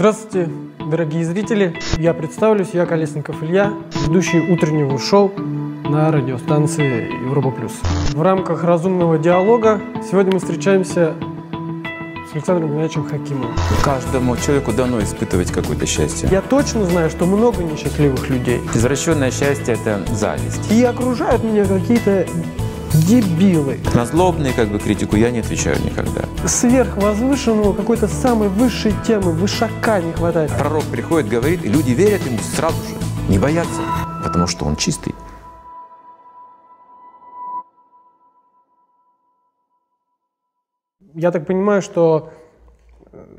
Здравствуйте, дорогие зрители. Я представлюсь, я Колесников Илья, ведущий утреннего шоу на радиостанции Европа Плюс. В рамках разумного диалога сегодня мы встречаемся с Александром Геннадьевичем Хакимовым. Каждому человеку дано испытывать какое-то счастье. Я точно знаю, что много несчастливых людей. Извращенное счастье – это зависть. И окружают меня какие-то дебилы. На злобные как бы критику я не отвечаю никогда. Сверхвозвышенного какой-то самой высшей темы, вышака не хватает. Пророк приходит, говорит, и люди верят ему сразу же, не боятся, потому что он чистый. Я так понимаю, что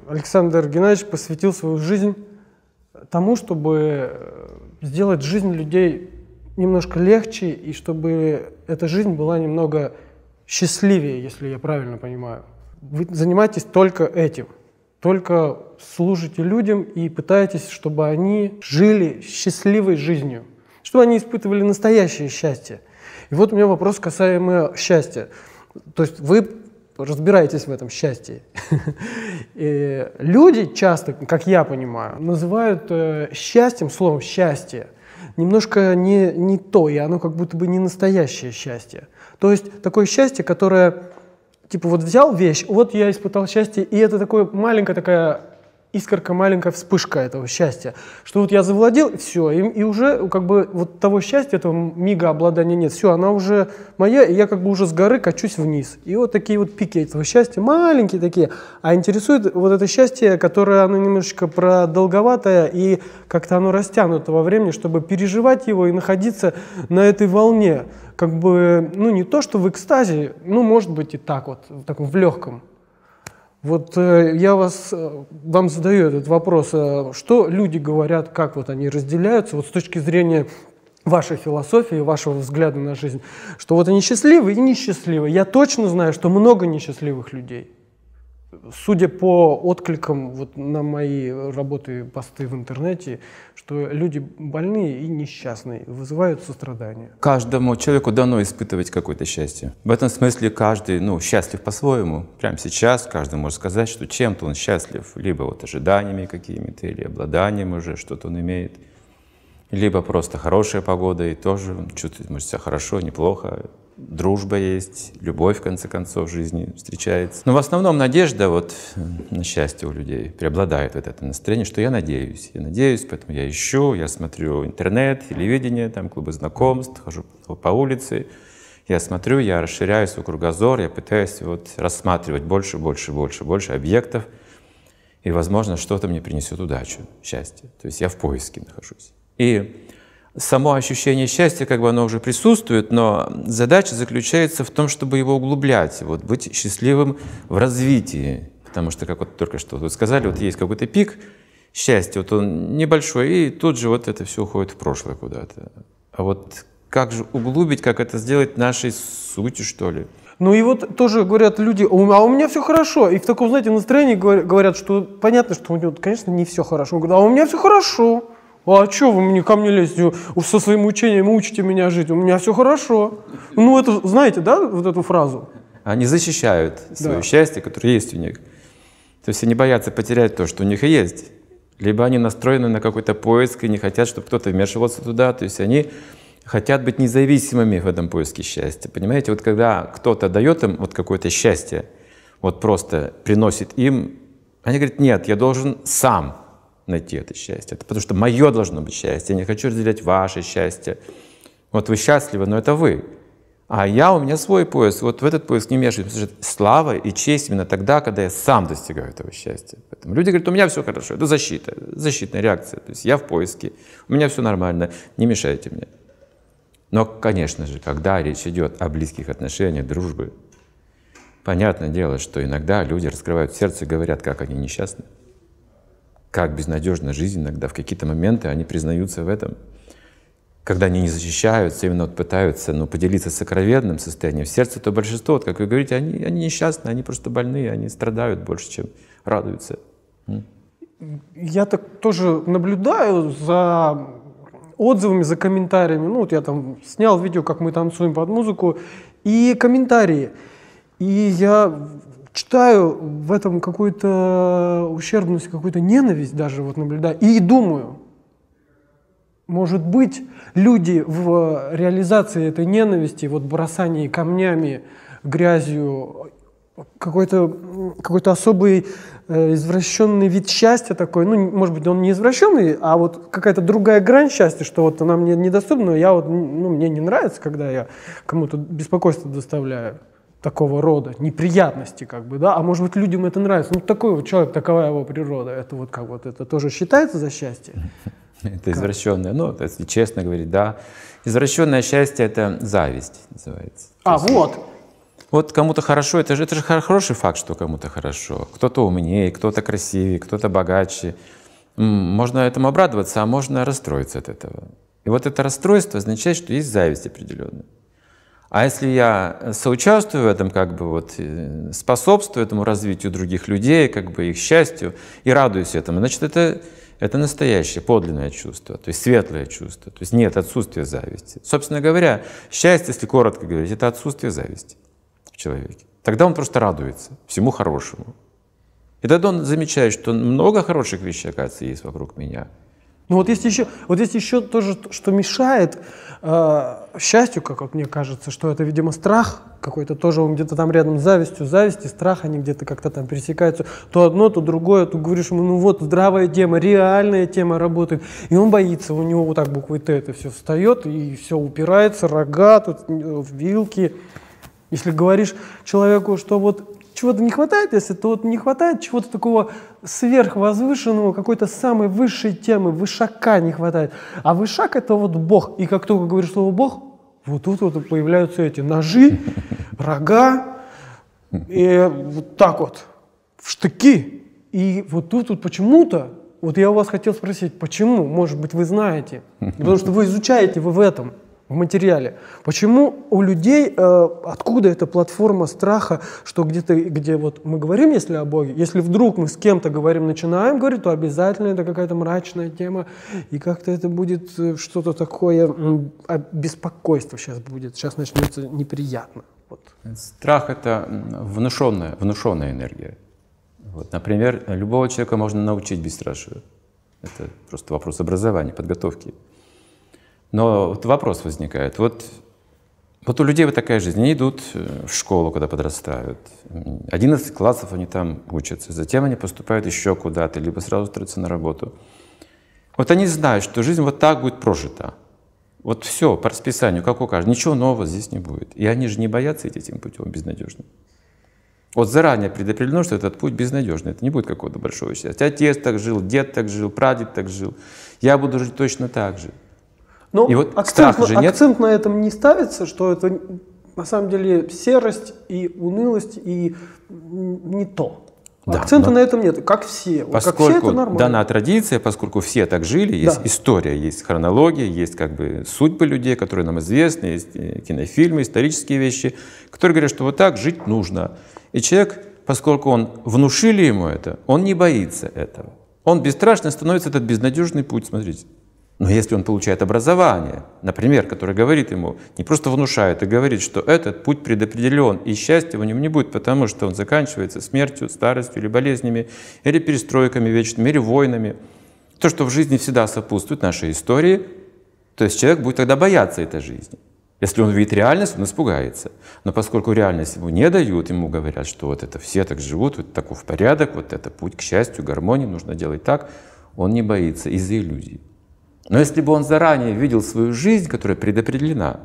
Александр Геннадьевич посвятил свою жизнь тому, чтобы сделать жизнь людей немножко легче, и чтобы эта жизнь была немного счастливее, если я правильно понимаю. Вы занимаетесь только этим, только служите людям и пытаетесь, чтобы они жили счастливой жизнью, чтобы они испытывали настоящее счастье. И вот у меня вопрос касаемо счастья. То есть вы разбираетесь в этом счастье. И люди часто, как я понимаю, называют э, счастьем словом «счастье», немножко не, не то, и оно как будто бы не настоящее счастье. То есть такое счастье, которое, типа, вот взял вещь, вот я испытал счастье, и это такое маленькая такая искорка, маленькая вспышка этого счастья, что вот я завладел, все, и, и уже как бы вот того счастья, этого мига обладания нет, все, она уже моя, и я как бы уже с горы качусь вниз. И вот такие вот пики этого счастья, маленькие такие, а интересует вот это счастье, которое оно немножечко продолговатое, и как-то оно растянуто во времени, чтобы переживать его и находиться на этой волне, как бы, ну не то, что в экстазе, ну может быть и так вот, в таком в легком. Вот э, я вас, э, вам задаю этот вопрос, э, что люди говорят, как вот они разделяются, вот с точки зрения вашей философии, вашего взгляда на жизнь, что вот они счастливы и несчастливы. Я точно знаю, что много несчастливых людей судя по откликам вот на мои работы, посты в интернете, что люди больные и несчастные вызывают сострадание. Каждому человеку дано испытывать какое-то счастье. В этом смысле каждый ну, счастлив по-своему. Прямо сейчас каждый может сказать, что чем-то он счастлив. Либо вот ожиданиями какими-то, или обладанием уже, что-то он имеет. Либо просто хорошая погода, и тоже чувствует может, себя хорошо, неплохо дружба есть, любовь, в конце концов, в жизни встречается. Но в основном надежда вот на счастье у людей преобладает вот это настроение, что я надеюсь. Я надеюсь, поэтому я ищу, я смотрю интернет, телевидение, там клубы знакомств, хожу по улице, я смотрю, я расширяю свой кругозор, я пытаюсь вот рассматривать больше, больше, больше, больше объектов, и, возможно, что-то мне принесет удачу, счастье. То есть я в поиске нахожусь. И само ощущение счастья, как бы оно уже присутствует, но задача заключается в том, чтобы его углублять, вот, быть счастливым в развитии. Потому что, как вот только что вы сказали, вот есть какой-то пик счастья, вот он небольшой, и тут же вот это все уходит в прошлое куда-то. А вот как же углубить, как это сделать нашей сутью, что ли? Ну и вот тоже говорят люди, а у меня все хорошо. И в таком, знаете, настроении говорят, что понятно, что у него, конечно, не все хорошо. Он говорит, а у меня все хорошо. А что вы мне ко мне лезете со своим учением, учите меня жить? У меня все хорошо. Ну, это, знаете, да, вот эту фразу? Они защищают свое да. счастье, которое есть у них. То есть они боятся потерять то, что у них и есть. Либо они настроены на какой-то поиск и не хотят, чтобы кто-то вмешивался туда. То есть они хотят быть независимыми в этом поиске счастья. Понимаете, вот когда кто-то дает им вот какое-то счастье, вот просто приносит им, они говорят, нет, я должен сам найти это счастье. Это потому что мое должно быть счастье. Я не хочу разделять ваше счастье. Вот вы счастливы, но это вы. А я, у меня свой поиск. Вот в этот поиск не что слава и честь именно тогда, когда я сам достигаю этого счастья. Поэтому люди говорят, у меня все хорошо. Это защита, защитная реакция. То есть я в поиске, у меня все нормально, не мешайте мне. Но, конечно же, когда речь идет о близких отношениях, дружбе, понятное дело, что иногда люди раскрывают сердце и говорят, как они несчастны как безнадежна жизнь иногда. В какие-то моменты они признаются в этом. Когда они не защищаются, именно вот пытаются ну, поделиться сокровенным состоянием. В сердце то большинство, вот, как вы говорите, они, они несчастны, они просто больные, они страдают больше, чем радуются. Я так тоже наблюдаю за отзывами, за комментариями. Ну вот я там снял видео, как мы танцуем под музыку, и комментарии. И я читаю в этом какую-то ущербность, какую-то ненависть даже вот наблюдаю. И думаю, может быть, люди в реализации этой ненависти, вот бросании камнями, грязью, какой-то какой особый э, извращенный вид счастья такой, ну, может быть, он не извращенный, а вот какая-то другая грань счастья, что вот она мне недоступна, я вот, ну, мне не нравится, когда я кому-то беспокойство доставляю такого рода, неприятности, как бы, да, а может быть, людям это нравится. Ну, такой вот человек, такова его природа, это вот как вот, это тоже считается за счастье? Это извращенное, ну, если честно говорить, да. Извращенное счастье – это зависть называется. А, вот, вот кому-то хорошо, это же, это же хороший факт, что кому-то хорошо. Кто-то умнее, кто-то красивее, кто-то богаче. Можно этому обрадоваться, а можно расстроиться от этого. И вот это расстройство означает, что есть зависть определенная. А если я соучаствую в этом, как бы вот э, способствую этому развитию других людей, как бы их счастью и радуюсь этому, значит, это, это настоящее, подлинное чувство, то есть светлое чувство. То есть нет отсутствия зависти. Собственно говоря, счастье, если коротко говорить, это отсутствие зависти человеке. Тогда он просто радуется всему хорошему. И тогда он замечает, что много хороших вещей, оказывается, есть вокруг меня. Ну вот есть еще, вот есть еще тоже, что мешает э, счастью, как мне кажется, что это, видимо, страх какой-то тоже, он где-то там рядом с завистью. Зависть и страх, они где-то как-то там пересекаются. То одно, то другое. Ты говоришь ему, ну вот, здравая тема, реальная тема работает. И он боится, у него вот так буквой Т это все встает, и все упирается, рога, тут э, вилки. Если говоришь человеку, что вот чего-то не хватает, если то вот не хватает чего-то такого сверхвозвышенного, какой-то самой высшей темы, вышака не хватает. А вышак это вот Бог. И как только говоришь слово Бог, вот тут вот появляются эти ножи, рога, и вот так вот, в штыки. И вот тут вот почему-то, вот я у вас хотел спросить, почему, может быть, вы знаете, потому что вы изучаете вы в этом – в материале. Почему у людей, э, откуда эта платформа страха, что где-то, где вот мы говорим, если о Боге, если вдруг мы с кем-то говорим, начинаем говорить, то обязательно это какая-то мрачная тема, и как-то это будет э, что-то такое, а беспокойство сейчас будет, сейчас начнется неприятно. Вот. Страх — это внушенная, внушенная энергия. Вот, например, любого человека можно научить бесстрашию. Это просто вопрос образования, подготовки. Но вот вопрос возникает. Вот, вот у людей вот такая жизнь. Они идут э, в школу, когда подрастают. 11 классов они там учатся. Затем они поступают еще куда-то, либо сразу устроятся на работу. Вот они знают, что жизнь вот так будет прожита. Вот все по расписанию, как у. Ничего нового здесь не будет. И они же не боятся идти этим путем безнадежным. Вот заранее предопределено, что этот путь безнадежный. Это не будет какого-то большого счастья. Отец так жил, дед так жил, прадед так жил. Я буду жить точно так же. Но ну, и вот акцент, же нет. акцент на этом не ставится, что это на самом деле серость и унылость и не то. Да, Акцента на этом нет, как все. Поскольку как все это нормально. дана традиция, поскольку все так жили, есть да. история, есть хронология, есть как бы судьбы людей, которые нам известны, есть э, кинофильмы, исторические вещи, которые говорят, что вот так жить нужно. И человек, поскольку он внушили ему это, он не боится этого. Он бесстрашно становится этот безнадежный путь, смотрите. Но если он получает образование, например, которое говорит ему, не просто внушает, а говорит, что этот путь предопределен, и счастья в нем не будет, потому что он заканчивается смертью, старостью или болезнями, или перестройками вечными, или войнами. То, что в жизни всегда сопутствует нашей истории, то есть человек будет тогда бояться этой жизни. Если он видит реальность, он испугается. Но поскольку реальность ему не дают, ему говорят, что вот это все так живут, вот таков порядок, вот это путь к счастью, гармонии, нужно делать так, он не боится из-за иллюзий. Но если бы он заранее видел свою жизнь, которая предопределена,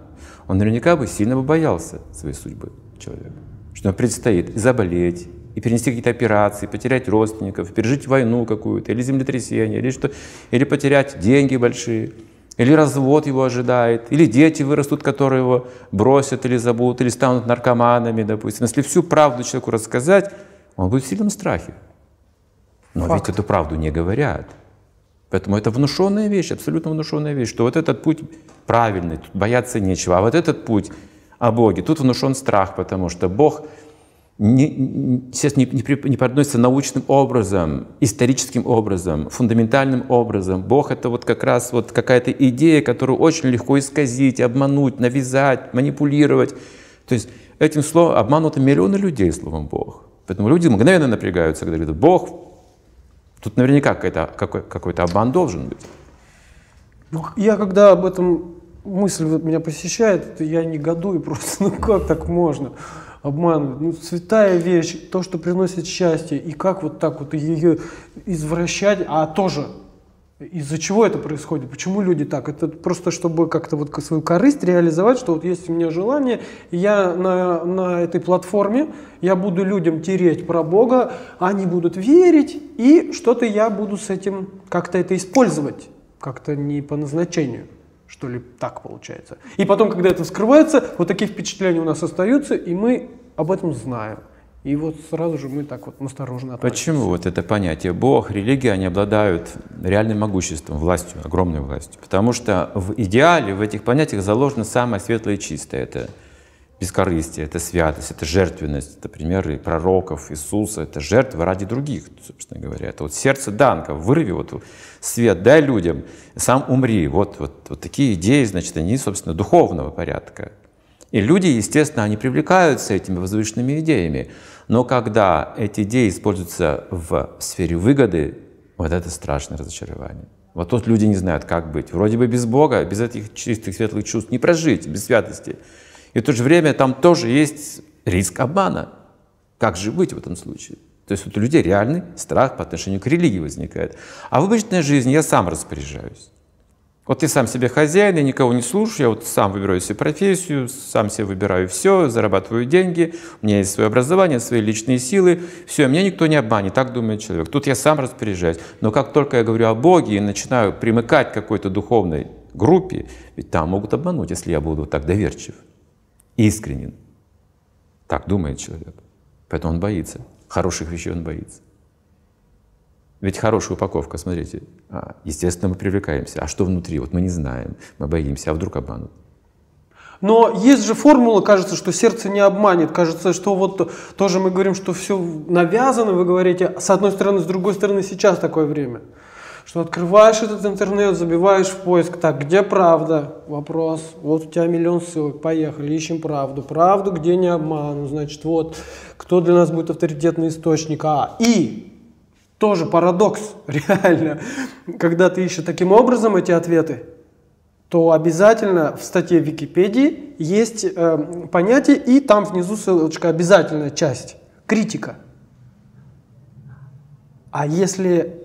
он наверняка бы сильно бы боялся своей судьбы человека. Что ему предстоит и заболеть, и перенести какие-то операции, потерять родственников, пережить войну какую-то, или землетрясение, или, что, или потерять деньги большие, или развод его ожидает, или дети вырастут, которые его бросят или забудут, или станут наркоманами, допустим. Если всю правду человеку рассказать, он будет в сильном страхе. Но Факт. ведь эту правду не говорят. Поэтому это внушенная вещь, абсолютно внушенная вещь, что вот этот путь правильный, тут бояться нечего, а вот этот путь о Боге, тут внушен страх, потому что Бог не, сейчас не, не, не подносится научным образом, историческим образом, фундаментальным образом. Бог — это вот как раз вот какая-то идея, которую очень легко исказить, обмануть, навязать, манипулировать. То есть этим словом обмануты миллионы людей словом Бог. Поэтому люди мгновенно напрягаются, когда говорят, Бог, тут наверняка какой-то какой, какой обман должен быть. Ну, я когда об этом мысль вот меня посещает, я негодую просто, ну как так можно обманывать? Ну, святая вещь, то, что приносит счастье, и как вот так вот ее извращать, а тоже из-за чего это происходит? Почему люди так? Это просто чтобы как-то вот свою корысть реализовать, что вот есть у меня желание, я на, на этой платформе, я буду людям тереть про Бога, они будут верить, и что-то я буду с этим как-то это использовать, как-то не по назначению, что ли, так получается. И потом, когда это вскрывается, вот такие впечатления у нас остаются, и мы об этом знаем. И вот сразу же мы так вот настороженно относимся. Почему вот это понятие Бог, религия, они обладают реальным могуществом, властью, огромной властью? Потому что в идеале, в этих понятиях заложено самое светлое и чистое. Это бескорыстие, это святость, это жертвенность. Это примеры пророков, Иисуса, это жертва ради других, собственно говоря. Это вот сердце Данка, вырви вот свет, дай людям, сам умри. Вот, вот, вот такие идеи, значит, они, собственно, духовного порядка. И люди, естественно, они привлекаются этими возвышенными идеями. Но когда эти идеи используются в сфере выгоды, вот это страшное разочарование. Вот тут люди не знают, как быть. Вроде бы без Бога, без этих чистых, светлых чувств не прожить, без святости. И в то же время там тоже есть риск обмана. Как же быть в этом случае? То есть вот у людей реальный страх по отношению к религии возникает. А в обычной жизни я сам распоряжаюсь. Вот ты сам себе хозяин, я никого не слушаю, я вот сам выбираю себе профессию, сам себе выбираю все, зарабатываю деньги, у меня есть свое образование, свои личные силы, все, меня никто не обманет, так думает человек. Тут я сам распоряжаюсь. Но как только я говорю о Боге и начинаю примыкать к какой-то духовной группе, ведь там могут обмануть, если я буду так доверчив, искренен. Так думает человек. Поэтому он боится. Хороших вещей он боится. Ведь хорошая упаковка, смотрите, а, естественно, мы привлекаемся. А что внутри? Вот мы не знаем, мы боимся, а вдруг обманут? Но есть же формула, кажется, что сердце не обманет. Кажется, что вот тоже мы говорим, что все навязано, вы говорите, с одной стороны, с другой стороны, сейчас такое время. Что открываешь этот интернет, забиваешь в поиск, так, где правда? Вопрос. Вот у тебя миллион ссылок, поехали, ищем правду. Правду, где не обману, значит, вот, кто для нас будет авторитетный источник, а. И тоже парадокс, реально. Когда ты ищешь таким образом эти ответы, то обязательно в статье Википедии есть э, понятие, и там внизу ссылочка, обязательная часть, критика. А если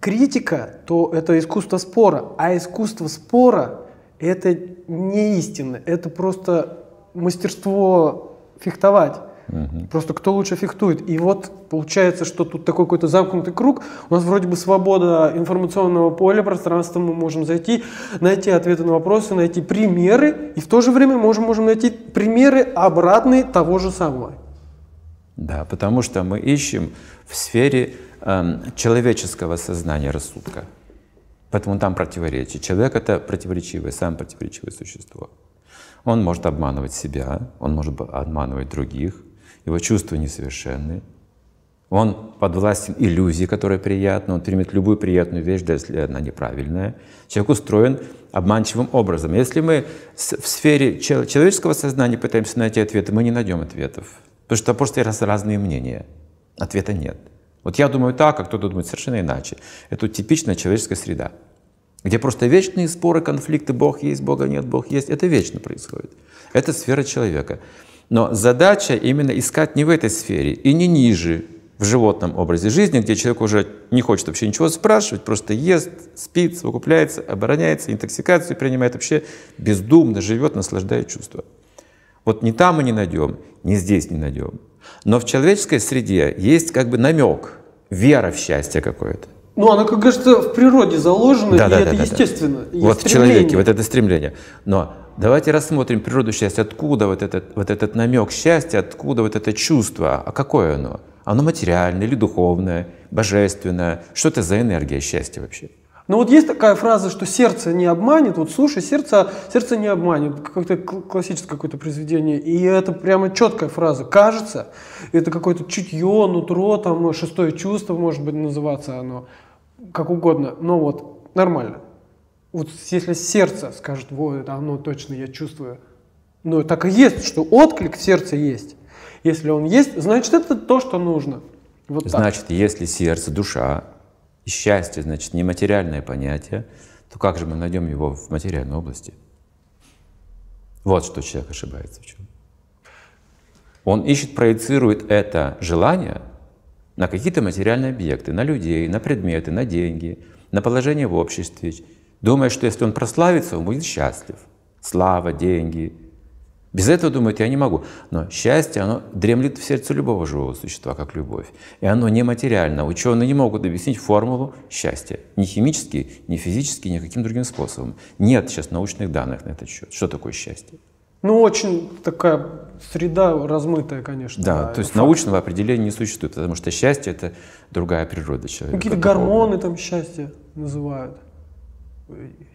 критика, то это искусство спора, а искусство спора это не истина, это просто мастерство фехтовать. Угу. Просто кто лучше фехтует. И вот получается, что тут такой какой-то замкнутый круг. У нас вроде бы свобода информационного поля, пространства, мы можем зайти, найти ответы на вопросы, найти примеры, и в то же время можем, можем найти примеры обратные того же самого. Да, потому что мы ищем в сфере э, человеческого сознания рассудка. Поэтому там противоречие. Человек — это противоречивое, сам противоречивое существо. Он может обманывать себя, он может обманывать других, его чувства несовершенны. Он подвластен иллюзии, которая приятна, он примет любую приятную вещь, даже если она неправильная. Человек устроен обманчивым образом. Если мы в сфере человеческого сознания пытаемся найти ответы, мы не найдем ответов. Потому что просто раз разные мнения. Ответа нет. Вот я думаю так, а кто-то думает совершенно иначе. Это типичная человеческая среда, где просто вечные споры, конфликты, Бог есть, Бога нет, Бог есть. Это вечно происходит. Это сфера человека. Но задача именно искать не в этой сфере и не ниже, в животном образе жизни, где человек уже не хочет вообще ничего спрашивать, просто ест, спит, совокупляется, обороняется, интоксикацию принимает, вообще бездумно живет, наслаждает чувства. Вот ни там мы не найдем, ни здесь не найдем. Но в человеческой среде есть как бы намек, вера в счастье какое-то. Ну, она, как кажется, в природе заложена, да, и да, это да, естественно. Да. Вот в человеке, вот это стремление. Но Давайте рассмотрим природу счастья. Откуда вот этот, вот этот намек счастья, откуда вот это чувство? А какое оно? Оно материальное или духовное, божественное? Что это за энергия счастья вообще? Ну вот есть такая фраза, что сердце не обманет. Вот слушай, сердце, сердце не обманет. Какое-то классическое какое-то произведение. И это прямо четкая фраза. Кажется, это какое-то чутье, нутро, там шестое чувство, может быть, называться оно. Как угодно. Но вот нормально вот если сердце скажет, вот оно точно, я чувствую, но так и есть, что отклик в сердце есть. Если он есть, значит это то, что нужно. Вот значит, так. если сердце, душа и счастье, значит, нематериальное понятие, то как же мы найдем его в материальной области? Вот что человек ошибается в чем. Он ищет, проецирует это желание на какие-то материальные объекты, на людей, на предметы, на деньги, на положение в обществе, думая, что если он прославится, он будет счастлив. Слава, деньги. Без этого, думает, я не могу. Но счастье, оно дремлет в сердце любого живого существа, как любовь. И оно нематериально. Ученые не могут объяснить формулу счастья. Ни химически, ни физически, ни каким другим способом. Нет сейчас научных данных на этот счет. Что такое счастье? Ну, очень такая среда размытая, конечно. Да, то есть факт. научного определения не существует, потому что счастье — это другая природа человека. Какие-то гормоны там счастье называют.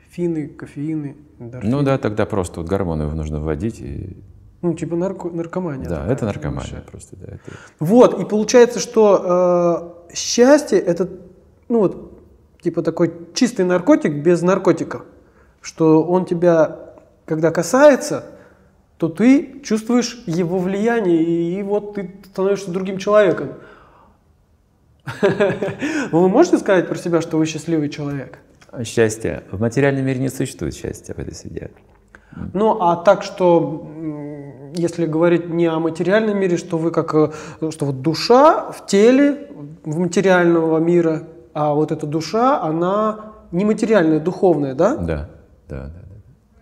Фины, кофеины, эндорфины. Ну да, тогда просто вот гормоны нужно вводить и... Ну, типа нарко наркомания. Да, это наркомания просто, да. Это... Вот, и получается, что э, счастье — это, ну вот, типа такой чистый наркотик без наркотиков. Что он тебя, когда касается, то ты чувствуешь его влияние, и вот ты становишься другим человеком. Вы можете сказать про себя, что вы счастливый человек? Счастье. В материальном мире не существует счастья в этой среде. Ну, а так, что если говорить не о материальном мире, что вы как, э, что вот душа в теле в материального мира, а вот эта душа, она нематериальная, духовная, да? Да, да, да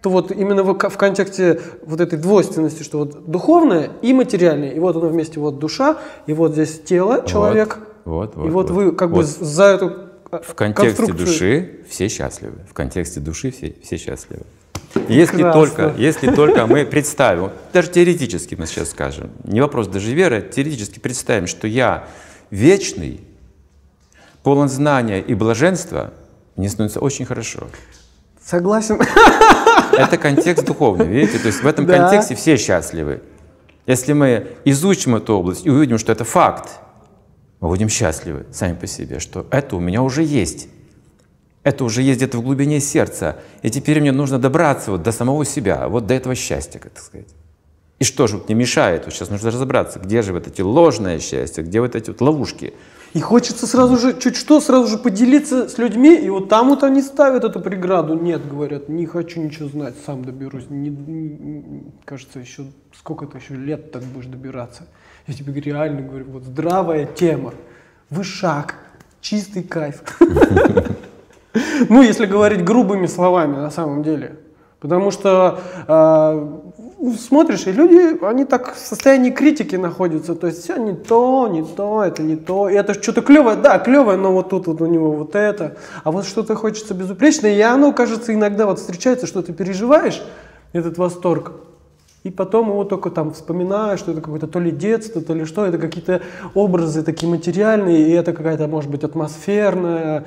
то вот именно в, в контексте вот этой двойственности, что вот духовное и материальное, и вот оно вместе, вот душа, и вот здесь тело, человек, вот, вот, и вот, вот вы как вот. бы за эту В контексте души все счастливы, в контексте души все, все счастливы. Если только, если только мы представим, даже теоретически мы сейчас скажем, не вопрос даже веры, а теоретически представим, что я вечный, полон знания и блаженства, мне становится очень хорошо. Согласен. Это контекст духовный, видите? То есть в этом да. контексте все счастливы. Если мы изучим эту область и увидим, что это факт, мы будем счастливы сами по себе, что это у меня уже есть. Это уже есть где-то в глубине сердца. И теперь мне нужно добраться вот до самого себя, вот до этого счастья, как сказать. И что же вот не мешает? Вот сейчас нужно разобраться, где же вот эти ложное счастье, где вот эти вот ловушки. И хочется сразу же, чуть что, сразу же поделиться с людьми, и вот там вот они ставят эту преграду. Нет, говорят, не хочу ничего знать, сам доберусь. Не, не, кажется, еще сколько-то еще лет так будешь добираться. Я тебе реально говорю, вот здравая тема, вышаг, чистый кайф. Ну, если говорить грубыми словами, на самом деле. Потому что а, смотришь, и люди, они так в состоянии критики находятся, то есть все не то, не то, это не то, и это что-то клевое, да, клевое, но вот тут вот у него вот это, а вот что-то хочется безупречное, и оно, кажется, иногда вот встречается, что ты переживаешь этот восторг, и потом его только там вспоминаешь, что это какое-то то ли детство, то ли что, это какие-то образы такие материальные, и это какая-то, может быть, атмосферное,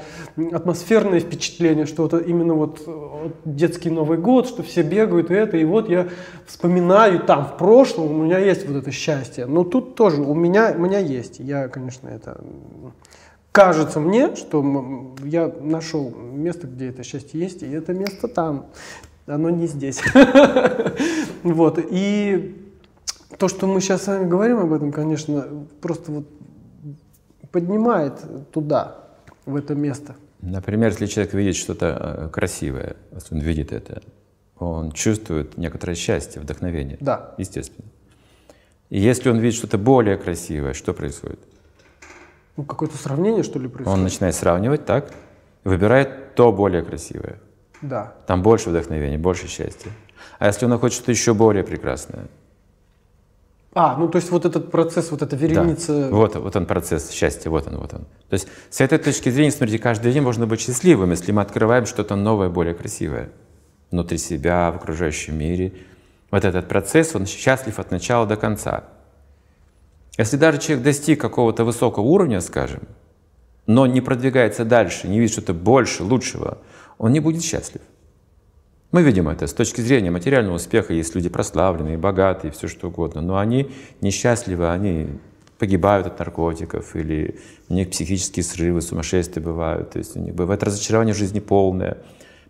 атмосферное впечатление, что это именно вот, вот детский Новый год, что все бегают и это, и вот я вспоминаю там в прошлом, у меня есть вот это счастье. Но тут тоже у меня, у меня есть, я, конечно, это кажется мне, что я нашел место, где это счастье есть, и это место там оно не здесь. Вот, и то, что мы сейчас с вами говорим об этом, конечно, просто вот поднимает туда, в это место. Например, если человек видит что-то э, красивое, он видит это, он чувствует некоторое счастье, вдохновение. Да. Естественно. И если он видит что-то более красивое, что происходит? Ну, какое-то сравнение, что ли, происходит? Он начинает сравнивать, так, выбирает то более красивое. Да. Там больше вдохновения, больше счастья. А если он что-то еще более прекрасное? А, ну то есть вот этот процесс, вот эта вереница... Да. Вот, вот он процесс счастья, вот он, вот он. То есть с этой точки зрения, смотрите, каждый день можно быть счастливым, если мы открываем что-то новое, более красивое внутри себя, в окружающем мире. Вот этот процесс, он счастлив от начала до конца. Если даже человек достиг какого-то высокого уровня, скажем, но не продвигается дальше, не видит что-то больше, лучшего, он не будет счастлив. Мы видим это с точки зрения материального успеха. Есть люди прославленные, богатые, все что угодно, но они несчастливы, они погибают от наркотиков, или у них психические срывы, сумасшествия бывают, то есть у них бывает разочарование в жизни полное,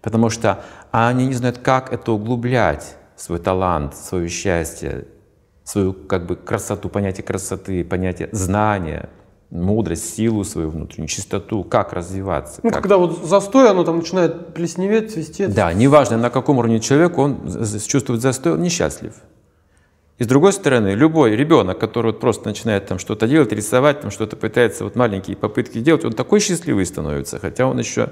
потому что они не знают, как это углублять, свой талант, свое счастье, свою как бы красоту, понятие красоты, понятие знания, мудрость, силу свою внутреннюю, чистоту, как развиваться. Ну, как... когда вот застой, оно там начинает плесневеть, свистеть. Да, неважно, на каком уровне человек, он чувствует застой, он несчастлив. И с другой стороны, любой ребенок, который вот просто начинает там что-то делать, рисовать, там что-то пытается, вот маленькие попытки делать, он такой счастливый становится, хотя он еще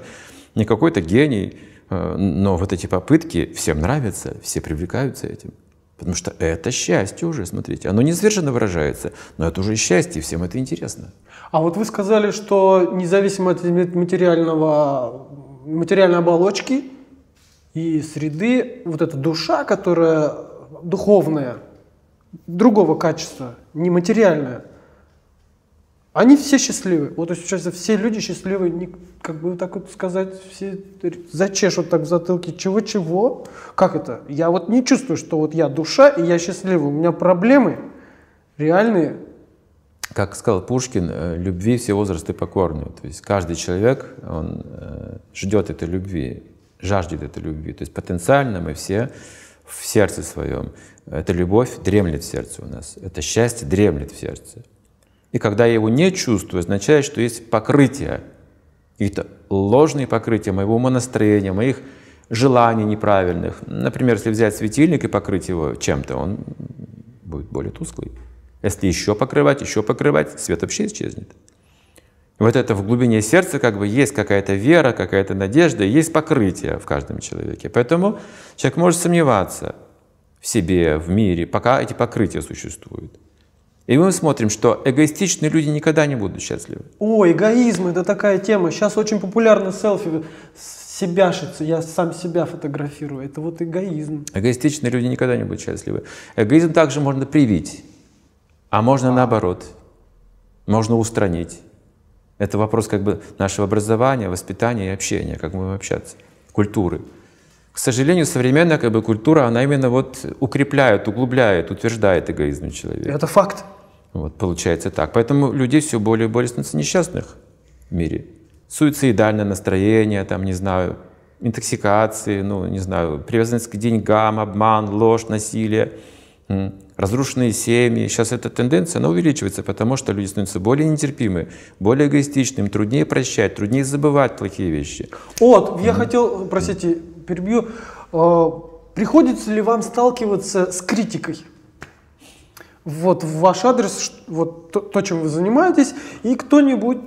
не какой-то гений, э, но вот эти попытки всем нравятся, все привлекаются этим. Потому что это счастье уже, смотрите. Оно не выражается, но это уже счастье, всем это интересно. А вот вы сказали, что независимо от материального, материальной оболочки и среды, вот эта душа, которая духовная, другого качества, нематериальная, они все счастливы. Вот сейчас все люди счастливы, не, как бы так вот сказать, все зачешут так в затылке, чего-чего. Как это? Я вот не чувствую, что вот я душа и я счастливый. У меня проблемы реальные. Как сказал Пушкин, э, любви все возрасты покорны. То есть каждый человек, он э, ждет этой любви, жаждет этой любви. То есть потенциально мы все в сердце своем. Эта любовь дремлет в сердце у нас. Это счастье дремлет в сердце. И когда я его не чувствую, означает, что есть покрытие, какие-то ложные покрытия моего умонастроения, моих желаний неправильных. Например, если взять светильник и покрыть его чем-то, он будет более тусклый. Если еще покрывать, еще покрывать, свет вообще исчезнет. Вот это в глубине сердца как бы есть какая-то вера, какая-то надежда, есть покрытие в каждом человеке. Поэтому человек может сомневаться в себе, в мире, пока эти покрытия существуют. И мы смотрим, что эгоистичные люди никогда не будут счастливы. О, эгоизм, это такая тема. Сейчас очень популярны селфи, себяшиться, я сам себя фотографирую. Это вот эгоизм. Эгоистичные люди никогда не будут счастливы. Эгоизм также можно привить, а можно наоборот. Можно устранить. Это вопрос как бы нашего образования, воспитания и общения, как мы будем общаться, культуры. К сожалению, современная как бы, культура, она именно вот укрепляет, углубляет, утверждает эгоизм человека. Это факт. Вот, получается так. Поэтому людей все более и более становится несчастных в мире. Суицидальное настроение, там, не знаю, интоксикации, ну, не знаю, привязанность к деньгам, обман, ложь, насилие, разрушенные семьи. Сейчас эта тенденция, она увеличивается, потому что люди становятся более нетерпимы, более эгоистичны, им труднее прощать, труднее забывать плохие вещи. Вот, я хотел, простите, перебью. Э, приходится ли вам сталкиваться с критикой? Вот в ваш адрес, вот то, то, чем вы занимаетесь, и кто-нибудь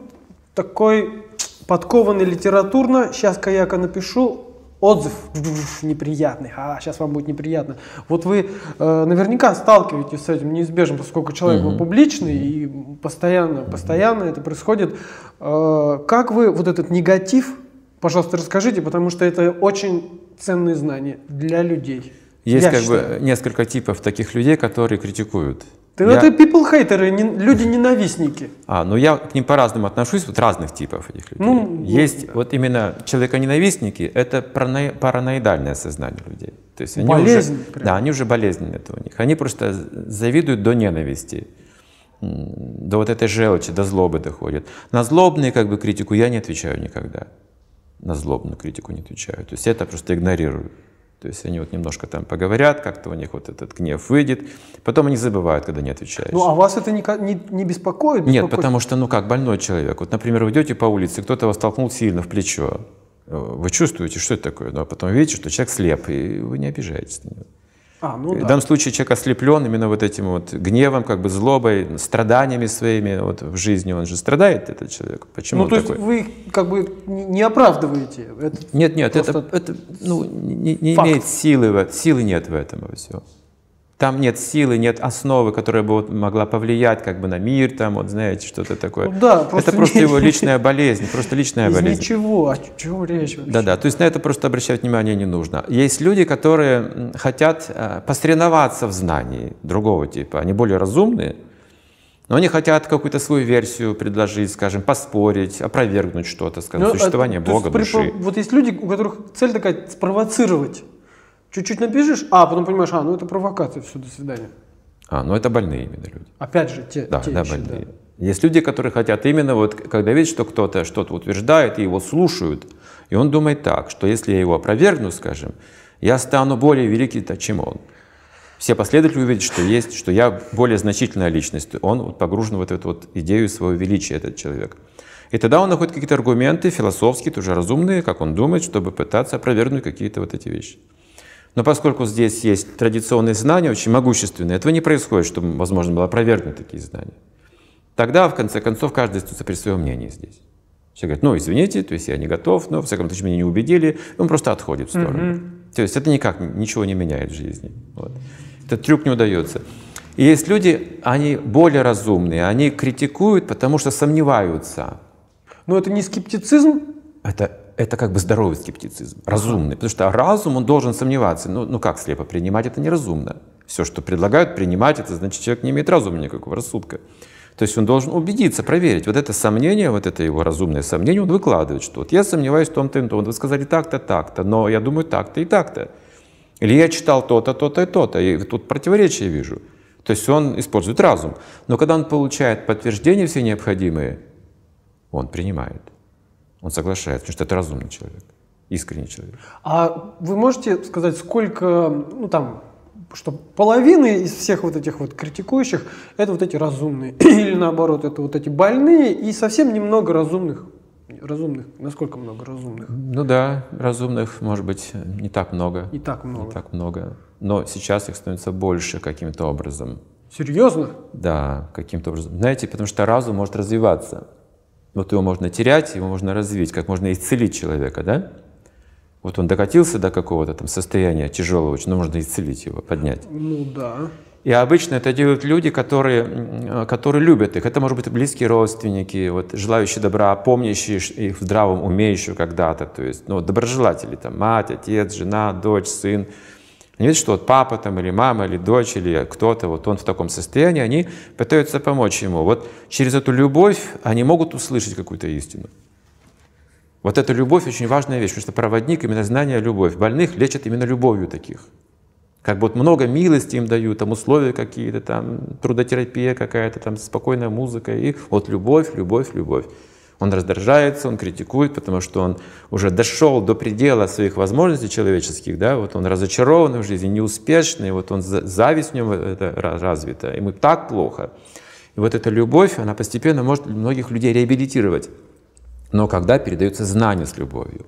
такой подкованный литературно, сейчас-ка я напишу отзыв неприятный, а сейчас вам будет неприятно. Вот вы э, наверняка сталкиваетесь с этим неизбежно, поскольку человек mm-hmm. публичный и постоянно, постоянно это происходит. Э, как вы вот этот негатив, пожалуйста, расскажите, потому что это очень ценные знания для людей. Есть Я как считаю. бы несколько типов таких людей, которые критикуют. Ты я... это people-хейтеры, не, люди-ненавистники. А, ну я к ним по-разному отношусь, вот разных типов этих людей. Ну, Есть ну, вот именно человека-ненавистники, это парано... параноидальное сознание людей. То есть они Болезнь. Уже, прям. да, они уже болезненные это у них. Они просто завидуют до ненависти, до вот этой желчи, до злобы доходят. На злобные как бы критику я не отвечаю никогда. На злобную критику не отвечаю. То есть это просто игнорирую. То есть они вот немножко там поговорят, как-то у них вот этот гнев выйдет, потом они забывают, когда не отвечаешь. Ну а вас это не, не, не беспокоит? Нет, потому что, ну как, больной человек. Вот, например, вы идете по улице, кто-то вас толкнул сильно в плечо. Вы чувствуете, что это такое, но потом видите, что человек слеп, и вы не обижаетесь на него. А, ну да. В данном случае человек ослеплен именно вот этим вот гневом, как бы злобой, страданиями своими вот в жизни. Он же страдает, этот человек. Почему ну, то такой? есть вы как бы не оправдываете это? Нет, нет, это, это ну, не, не имеет силы, силы нет в этом во всем. Там нет силы, нет основы, которая бы вот могла повлиять как бы на мир, там, вот знаете, что-то такое. Ну, да, просто это просто не... его личная болезнь, просто личная Из болезнь. ничего, о чем речь вообще? Да-да, то есть на это просто обращать внимание не нужно. Есть люди, которые хотят э, посоревноваться в знании другого типа, они более разумные, но они хотят какую-то свою версию предложить, скажем, поспорить, опровергнуть что-то, скажем, ну, существование это, Бога, души. Вот есть люди, у которых цель такая спровоцировать. Чуть-чуть напишешь, а потом понимаешь, а, ну это провокация, все, до свидания. А, ну это больные именно люди. Опять же, те, да, те да, еще, больные. Да. Есть люди, которые хотят именно вот, когда видят, что кто-то что-то утверждает, и его слушают, и он думает так, что если я его опровергну, скажем, я стану более великий, чем он. Все последователи увидят, что есть, что я более значительная личность. Он вот погружен в вот эту вот идею своего величия, этот человек. И тогда он находит какие-то аргументы философские, тоже разумные, как он думает, чтобы пытаться опровергнуть какие-то вот эти вещи. Но поскольку здесь есть традиционные знания, очень могущественные, этого не происходит, чтобы возможно было опровергнуть такие знания. Тогда, в конце концов, каждый остается при своем мнении здесь. Все говорят, ну, извините, то есть я не готов, но, в всяком случае, меня не убедили, он просто отходит в сторону. Mm-hmm. То есть это никак ничего не меняет в жизни. Вот. Этот трюк не удается. И есть люди, они более разумные, они критикуют, потому что сомневаются. Но это не скептицизм? Это, это как бы здоровый скептицизм, разумный. Потому что разум, он должен сомневаться. Ну, ну как слепо принимать, это неразумно. Все, что предлагают принимать, это значит, человек не имеет разума никакого, рассудка. То есть он должен убедиться, проверить. Вот это сомнение, вот это его разумное сомнение, он выкладывает, что вот я сомневаюсь в том-то и том. Вы сказали так-то, так-то, но я думаю так-то и так-то. Или я читал то-то, то-то и то-то, и тут противоречия вижу. То есть он использует разум. Но когда он получает подтверждение все необходимые, он принимает. Он соглашается, потому что это разумный человек, искренний человек. А вы можете сказать, сколько, ну там, что половины из всех вот этих вот критикующих это вот эти разумные, или наоборот, это вот эти больные и совсем немного разумных. Разумных, насколько много разумных? Ну да, разумных, может быть, не так много. Не так много. Не так много. Но сейчас их становится больше каким-то образом. Серьезно? Да, каким-то образом. Знаете, потому что разум может развиваться. Вот его можно терять, его можно развить, как можно исцелить человека, да? Вот он докатился до какого-то там состояния тяжелого, но можно исцелить его, поднять. Ну да. И обычно это делают люди, которые, которые любят их. Это, может быть, близкие родственники, вот, желающие добра, помнящие их в здравом уме еще когда-то. То есть ну, доброжелатели, там, мать, отец, жена, дочь, сын. Они видят, что вот папа там, или мама, или дочь, или кто-то, вот он в таком состоянии, они пытаются помочь ему. Вот через эту любовь они могут услышать какую-то истину. Вот эта любовь очень важная вещь, потому что проводник именно знание любовь. Больных лечат именно любовью таких. Как бы вот много милости им дают, там условия какие-то, там трудотерапия какая-то, там спокойная музыка. И вот любовь, любовь, любовь. Он раздражается, он критикует, потому что он уже дошел до предела своих возможностей человеческих, да, вот он разочарован в жизни, неуспешный, вот он, зависть в нем это развита, ему так плохо. И вот эта любовь, она постепенно может многих людей реабилитировать. Но когда передается знание с любовью.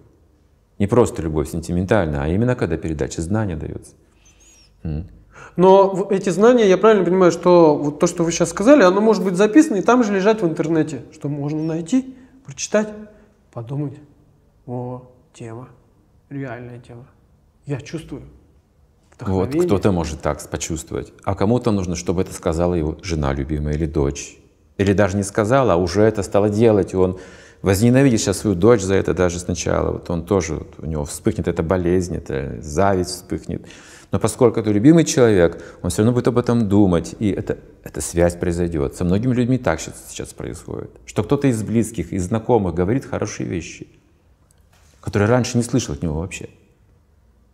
Не просто любовь сентиментальная, а именно когда передача знания дается. Но эти знания, я правильно понимаю, что вот то, что вы сейчас сказали, оно может быть записано и там же лежать в интернете, что можно найти, прочитать, подумать. О, тема, реальная тема. Я чувствую. Вот кто-то может так почувствовать, а кому-то нужно, чтобы это сказала его жена любимая или дочь. Или даже не сказала, а уже это стало делать, и он возненавидит сейчас свою дочь за это даже сначала. Вот он тоже, вот у него вспыхнет эта болезнь, эта зависть вспыхнет. Но поскольку это любимый человек, он все равно будет об этом думать, и это, эта связь произойдет. Со многими людьми так сейчас, происходит. Что кто-то из близких, из знакомых говорит хорошие вещи, которые раньше не слышал от него вообще.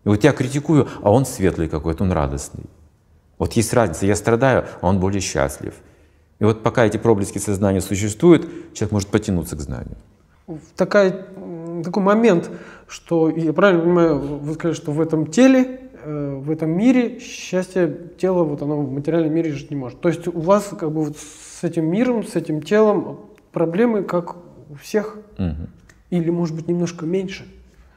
И вот я критикую, а он светлый какой-то, он радостный. Вот есть разница, я страдаю, а он более счастлив. И вот пока эти проблески сознания существуют, человек может потянуться к знанию. Такая, такой момент, что, я правильно понимаю, вы сказали, что в этом теле в этом мире счастье тела, вот оно в материальном мире жить не может. То есть у вас как бы вот с этим миром, с этим телом проблемы как у всех, угу. или может быть немножко меньше.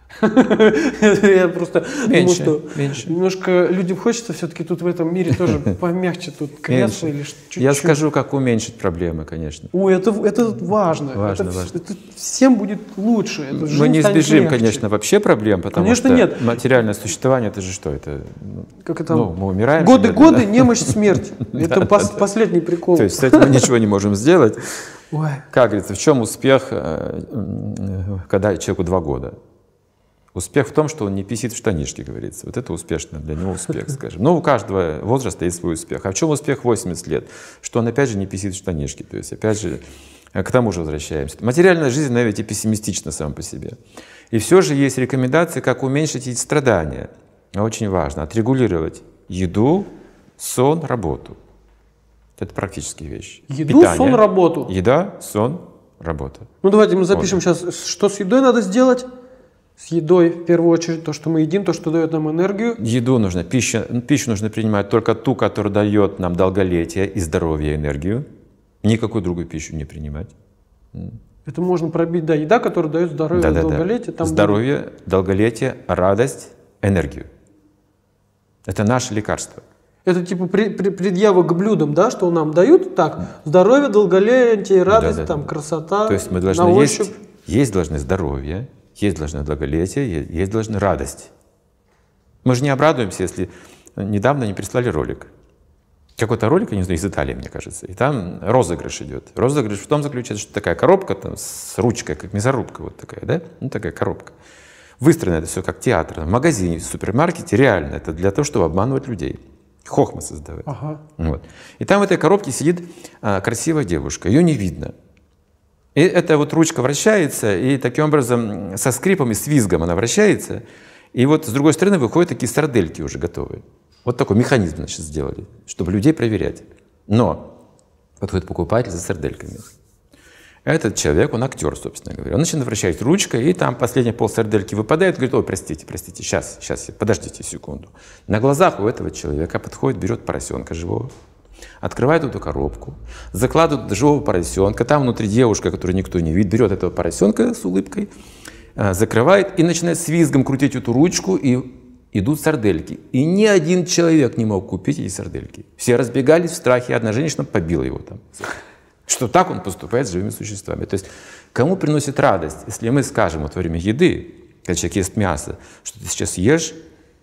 Я просто думаю, что немножко людям хочется все-таки тут в этом мире тоже помягче, тут кресло или чуть-чуть. Я скажу, как уменьшить проблемы, конечно. Ой, это, это важно. Важно, важно. Всем будет лучше. Мы не избежим, конечно, вообще проблем, потому что нет. материальное существование, это же что? Это, как это? Ну, мы умираем. Годы, годы, немощь, смерть. Это последний прикол. То есть с этим мы ничего не можем сделать. Как говорится, в чем успех, э, когда человеку два года? Успех в том, что он не писит в штанишки, говорится. Вот это успешно для него успех, скажем. Но у каждого возраста есть свой успех. А в чем успех 80 лет? Что он опять же не писит в штанишки. То есть опять же э, к тому же возвращаемся. Материальная жизнь, наверное, пессимистична сама по себе. И все же есть рекомендации, как уменьшить эти страдания. Очень важно. Отрегулировать еду, сон, работу. Это практические вещи. Еду, Питание, сон, работу. Еда, сон, работа. Ну давайте мы запишем вот. сейчас, что с едой надо сделать, с едой в первую очередь, то, что мы едим, то, что дает нам энергию. Еду нужно, пищу, пищу нужно принимать только ту, которая дает нам долголетие и здоровье, и энергию. Никакую другую пищу не принимать. Это можно пробить, да, еда, которая дает здоровье, да, да, долголетие. Там здоровье, будет... долголетие, радость, энергию. Это наше лекарство. Это типа предъява к блюдам, да, что нам дают, так, здоровье, долголетие, радость, да, да, там, красота, То есть мы должны есть, есть должны здоровье, есть должно долголетие, есть должна радость. Мы же не обрадуемся, если недавно не прислали ролик. Какой-то ролик, я не знаю, из Италии, мне кажется. И там розыгрыш идет. Розыгрыш в том заключается, что такая коробка там с ручкой, как мясорубка вот такая, да? Ну, такая коробка. Выстроено это все как театр. В магазине, в супермаркете реально. Это для того, чтобы обманывать людей. Хохма создавать. Ага. Вот. И там в этой коробке сидит а, красивая девушка. Ее не видно. И эта вот ручка вращается, и таким образом со скрипом и с визгом она вращается. И вот с другой стороны выходят такие сардельки уже готовые. Вот такой механизм значит, сделали, чтобы людей проверять. Но подходит покупатель за сардельками. Этот человек, он актер, собственно говоря. Он начинает вращать ручкой, и там последний пол сардельки выпадает, говорит, ой, простите, простите, сейчас, сейчас, подождите секунду. На глазах у этого человека подходит, берет поросенка живого, открывает эту коробку, закладывает живого поросенка, там внутри девушка, которую никто не видит, берет этого поросенка с улыбкой, э, закрывает и начинает с визгом крутить эту ручку, и идут сардельки. И ни один человек не мог купить эти сардельки. Все разбегались в страхе, одна женщина побила его там. Что так он поступает с живыми существами. То есть кому приносит радость, если мы скажем вот во время еды, когда человек ест мясо, что ты сейчас ешь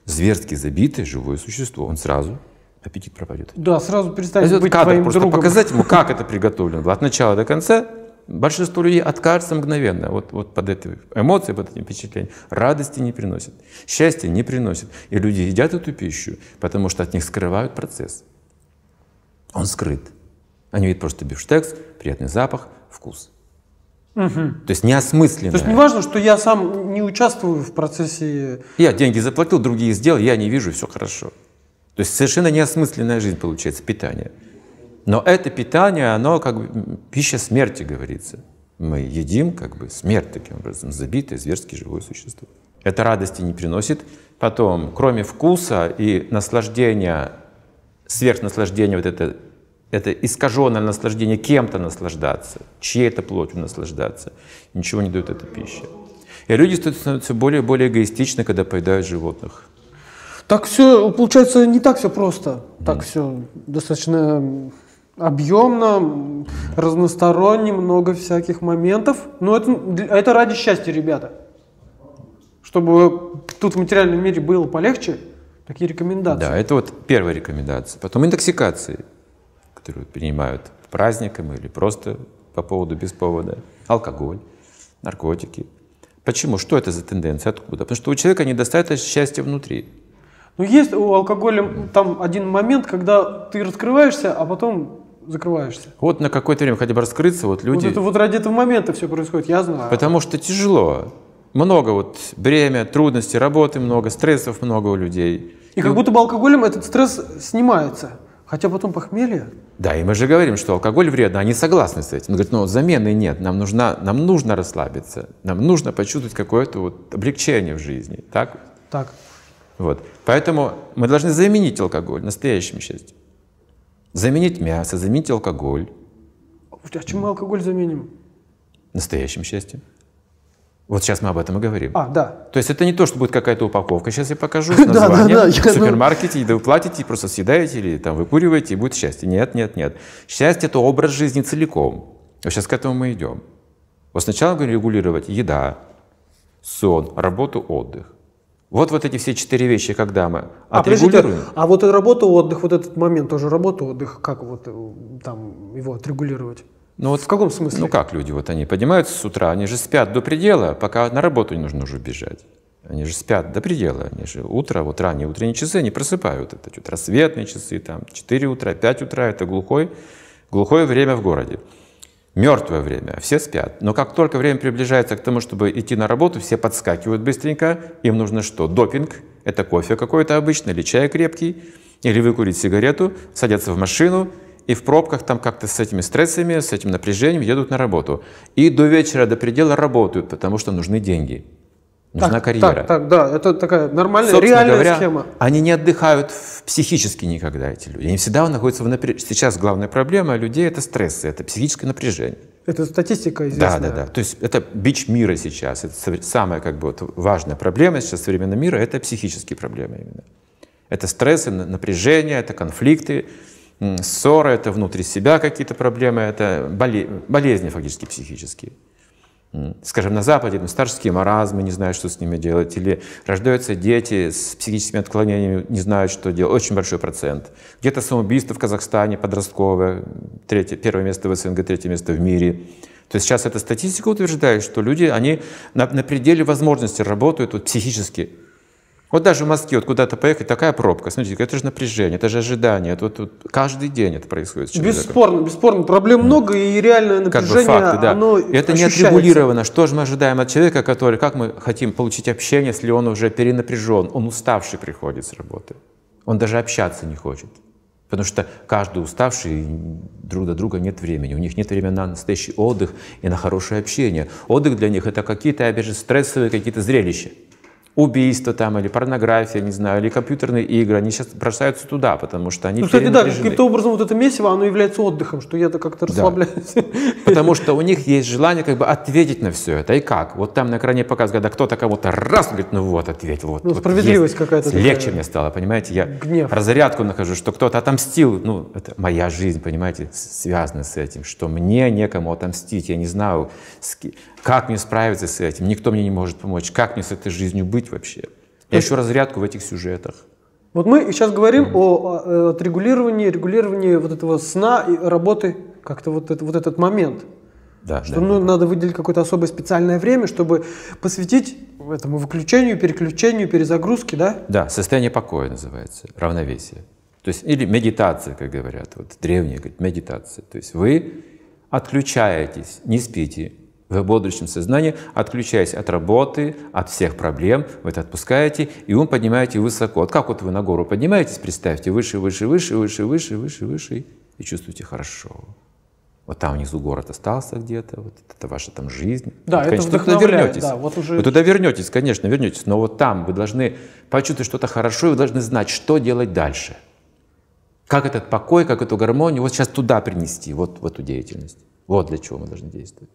зверски забитое живое существо, он сразу аппетит пропадет. Да, сразу перестанет быть кадр, твоим просто другом. показать ему, как это приготовлено от начала до конца. Большинство людей откажется мгновенно, вот, вот под этой эмоцией, под этим впечатлением. Радости не приносит, счастья не приносит. И люди едят эту пищу, потому что от них скрывают процесс. Он скрыт. Они видят просто бифштекс, приятный запах, вкус. Угу. То есть неосмысленно. То есть не важно, что я сам не участвую в процессе... Я деньги заплатил, другие сделали, я не вижу, все хорошо. То есть совершенно неосмысленная жизнь получается, питание. Но это питание, оно как бы пища смерти, говорится. Мы едим как бы смерть таким образом, забитое, зверски живое существо. Это радости не приносит. Потом, кроме вкуса и наслаждения, сверхнаслаждения, вот это, это искаженное наслаждение кем-то наслаждаться, чьей-то плотью наслаждаться, ничего не дает эта пища. И люди становятся более и более эгоистичны, когда поедают животных. Так все, получается, не так все просто. Так все достаточно объемно, разносторонне, много всяких моментов. Но это, это ради счастья, ребята. Чтобы тут в материальном мире было полегче, такие рекомендации. Да, это вот первая рекомендация. Потом интоксикации, которые принимают праздникам или просто по поводу, без повода. Алкоголь, наркотики. Почему? Что это за тенденция? Откуда? Потому что у человека недостаточно счастья внутри. Ну, есть у алкоголя там один момент, когда ты раскрываешься, а потом закрываешься. Вот на какое-то время хотя бы раскрыться, вот люди... Вот, это, вот ради этого момента все происходит, я знаю. Потому что тяжело. Много вот бремя, трудностей, работы много, стрессов много у людей. И, и как будто бы алкоголем этот стресс снимается. Хотя потом похмелье. Да, и мы же говорим, что алкоголь вредно, они согласны с этим. Он говорит, ну замены нет, нам, нужна, нам нужно расслабиться, нам нужно почувствовать какое-то вот облегчение в жизни. Так? Так. Вот. Поэтому мы должны заменить алкоголь настоящим счастьем. Заменить мясо, заменить алкоголь. А чем мы алкоголь заменим? Настоящим счастьем. Вот сейчас мы об этом и говорим. А, да. То есть это не то, что будет какая-то упаковка. Сейчас я покажу с названием. В супермаркете, и вы платите, просто съедаете или там выкуриваете, и будет счастье. Нет, нет, нет. Счастье – это образ жизни целиком. Вот сейчас к этому мы идем. Вот сначала мы говорим регулировать еда, сон, работу, отдых. Вот, вот эти все четыре вещи, когда мы а, отрегулируем. А вот эта работа, отдых, вот этот момент тоже работа, отдых, как вот э, там его отрегулировать? Ну вот в каком смысле? Ну как люди, вот они поднимаются с утра, они же спят до предела, пока на работу не нужно уже бежать. Они же спят до предела, они же утро, вот ранние утренние часы, они просыпают. Это чуть рассветные часы, там 4 утра, 5 утра, это глухой, глухое время в городе мертвое время, все спят. Но как только время приближается к тому, чтобы идти на работу, все подскакивают быстренько. Им нужно что? Допинг. Это кофе какой-то обычный, или чай крепкий, или выкурить сигарету, садятся в машину, и в пробках там как-то с этими стрессами, с этим напряжением едут на работу. И до вечера, до предела работают, потому что нужны деньги. Нужна так, карьера. Так, так, да, это такая нормальная, Собственно реальная говоря, схема. Они не отдыхают психически никогда, эти люди. Они всегда находятся в напряжении. Сейчас главная проблема людей — это стрессы, это психическое напряжение. Это статистика Да, известная. да, да. То есть это бич мира сейчас. Это самая как бы, вот, важная проблема сейчас современного мира — это психические проблемы именно. Это стрессы, на- напряжение, это конфликты, ссоры, это внутри себя какие-то проблемы, это боле- болезни фактически психические. Скажем, на Западе ну, старческие маразмы, не знают, что с ними делать, или рождаются дети с психическими отклонениями, не знают, что делать, очень большой процент. Где-то самоубийство в Казахстане подростковое, третье, первое место в СНГ, третье место в мире. То есть сейчас эта статистика утверждает, что люди, они на, на пределе возможности работают вот, психически. Вот даже в Москве, вот куда-то поехать, такая пробка, смотрите, это же напряжение, это же ожидание, это вот, вот каждый день это происходит. Бесспорно, бесспорно. Проблем много, и реальное Как напряжение, бы факты, да. оно это не отрегулировано. Что же мы ожидаем от человека, который, как мы хотим получить общение, если он уже перенапряжен, он уставший приходит с работы. Он даже общаться не хочет. Потому что каждый уставший, друг до друга нет времени. У них нет времени на настоящий отдых и на хорошее общение. Отдых для них это какие-то, опять же, стрессовые какие-то зрелища. Убийство там, или порнография, не знаю, или компьютерные игры. Они сейчас бросаются туда, потому что они Ну, кстати, да, каким-то образом вот это месиво, оно является отдыхом, что я-то как-то расслабляюсь. Потому что у них есть желание как бы ответить на все это. И как? Вот там на экране показывают, когда кто-то кому-то раз, говорит, ну вот, ответил. Вот, Ну, вот справедливость какая-то такая. Легче мне стало, понимаете? Я Гнев. разрядку нахожу, что кто-то отомстил. Ну, это моя жизнь, понимаете, связана с этим. Что мне некому отомстить. Я не знаю, как мне справиться с этим. Никто мне не может помочь. Как мне с этой жизнью быть вообще? Я ищу разрядку в этих сюжетах. Вот мы сейчас говорим о, о отрегулировании, регулировании вот этого сна и работы, как-то вот, это, вот этот момент. Да, Что да. ну, надо выделить какое-то особое специальное время, чтобы посвятить этому выключению, переключению, перезагрузке, да? Да, состояние покоя называется, равновесие. То есть, или медитация, как говорят, вот древние говорят, медитация. То есть вы отключаетесь, не спите, в бодрствующем сознании, отключаясь от работы, от всех проблем, вы это отпускаете, и ум поднимаете высоко. Вот как вот вы на гору поднимаетесь, представьте, выше, выше, выше, выше, выше, выше, выше, и чувствуете хорошо. Вот там внизу город остался где-то, вот это ваша там жизнь. Да, Вот, это конечно, вы туда вернетесь. да, вот уже- Вы туда вернетесь, конечно, вернетесь, но вот там вы должны почувствовать что-то хорошо, и вы должны знать, что делать дальше. Как этот покой, как эту гармонию вот сейчас туда принести, вот в эту деятельность. Вот для чего мы должны действовать.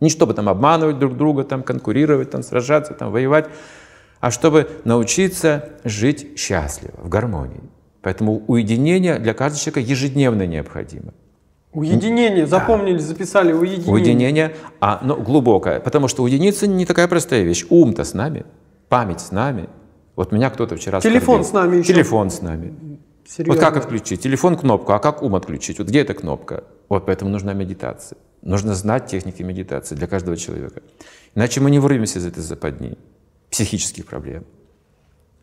Не чтобы там обманывать друг друга, там конкурировать, там сражаться, там воевать, а чтобы научиться жить счастливо, в гармонии. Поэтому уединение для каждого человека ежедневно необходимо. Уединение, запомнили, записали, уединение. Уединение, а, но глубокое. Потому что уединиться не такая простая вещь. Ум-то с нами, память с нами. Вот меня кто-то вчера Телефон оскорбил. с нами еще. Телефон с нами. Серьезно. Вот как отключить? Телефон кнопку, а как ум отключить? Вот где эта кнопка? Вот поэтому нужна медитация. Нужно знать техники медитации для каждого человека. Иначе мы не вырвемся из этой западни психических проблем.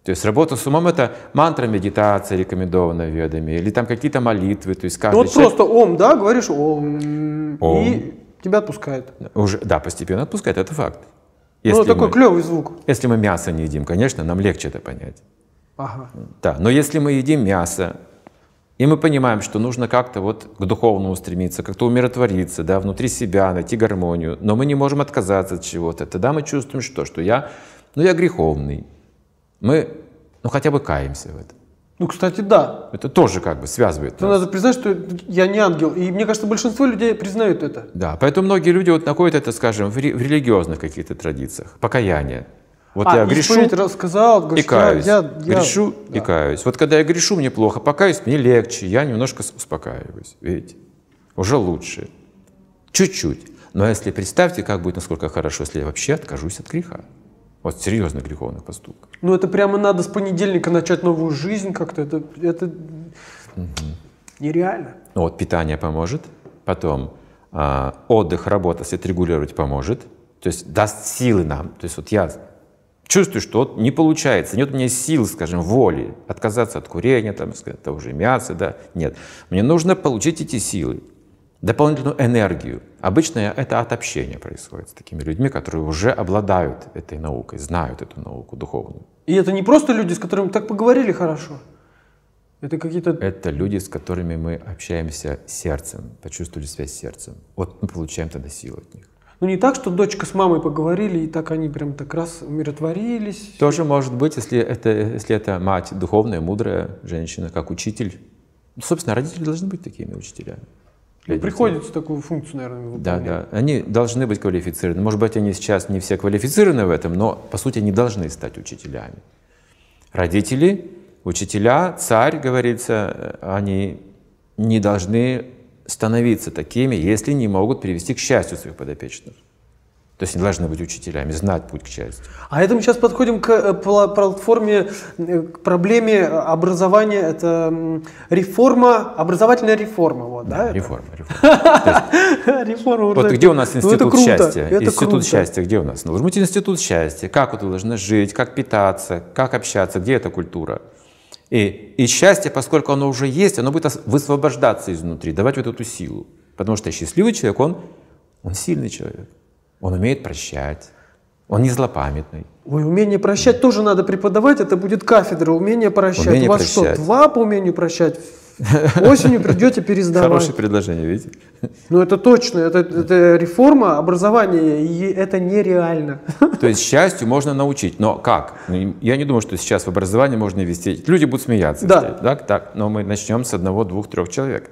То есть работа с умом — это мантра медитации, рекомендованная ведами, или там какие-то молитвы. То есть Ну каждый вот человек просто ом, да, говоришь ом, Ом. и тебя отпускает. уже, да, постепенно отпускает, это факт. ну, Если такой мы- клевый звук. Если мы мясо не едим, конечно, нам легче это понять. Ага. Да, но если мы едим мясо, и мы понимаем, что нужно как-то вот к духовному стремиться, как-то умиротвориться, да, внутри себя, найти гармонию, но мы не можем отказаться от чего-то, тогда мы чувствуем что? Что я, ну я греховный. Мы, ну хотя бы каемся в этом. Ну, кстати, да. Это тоже как бы связывает Но нас. надо признать, что я не ангел. И мне кажется, большинство людей признают это. Да, поэтому многие люди вот находят это, скажем, в, ре- в религиозных каких-то традициях, покаяние. Вот а, я грешу, рассказал, и каюсь. я, я- грешу да. и каюсь. Вот когда я грешу, мне плохо, покаюсь, мне легче, я немножко успокаиваюсь. Видите? Уже лучше. Чуть-чуть. Но если представьте, как будет, насколько хорошо, если я вообще откажусь от греха. Вот серьезно греховных поступков. Ну, это прямо надо с понедельника начать новую жизнь как-то. Это, это нереально. Ну вот питание поможет, потом а, отдых, работа, если отрегулировать поможет, то есть даст силы нам. То есть вот я чувствую, что вот не получается, нет у меня сил, скажем, воли отказаться от курения, там, сказать, того же мяса, да, нет. Мне нужно получить эти силы, дополнительную энергию. Обычно это от общения происходит с такими людьми, которые уже обладают этой наукой, знают эту науку духовную. И это не просто люди, с которыми так поговорили хорошо. Это какие-то... Это люди, с которыми мы общаемся сердцем, почувствовали связь с сердцем. Вот мы получаем тогда силу от них. Ну не так, что дочка с мамой поговорили, и так они прям так раз умиротворились. Тоже может быть, если это, если это мать духовная, мудрая женщина, как учитель. Ну, собственно, родители должны быть такими учителями. Ну, приходится такую функцию, наверное, выполнять. Да, да. Они должны быть квалифицированы. Может быть, они сейчас не все квалифицированы в этом, но, по сути, они должны стать учителями. Родители, учителя, царь, говорится, они не должны становиться такими, если не могут привести к счастью своих подопечных. То есть они должны быть учителями, знать путь к счастью. А это мы сейчас подходим к э, платформе, э, к проблеме образования. Это реформа, образовательная реформа. Вот, да, да реформа. Реформа. реформа вот где у нас ну, институт счастья? Институт счастья где у нас? Ну, должен быть институт счастья. Как вы должны жить, как питаться, как общаться, где эта культура? И, и счастье, поскольку оно уже есть, оно будет высвобождаться изнутри, давать вот эту силу. Потому что счастливый человек, он, он сильный человек. Он умеет прощать. Он не злопамятный. Ой, умение прощать тоже надо преподавать, это будет кафедра. Умение прощать. Умение У вас прощать. что, два по умению прощать? Осенью придете пересдавать. Хорошее предложение, видите? Ну это точно, это, это реформа образования, и это нереально. То есть счастью можно научить, но как? Ну, я не думаю, что сейчас в образовании можно ввести. Люди будут смеяться. Да. Так, так, но мы начнем с одного, двух, трех человек.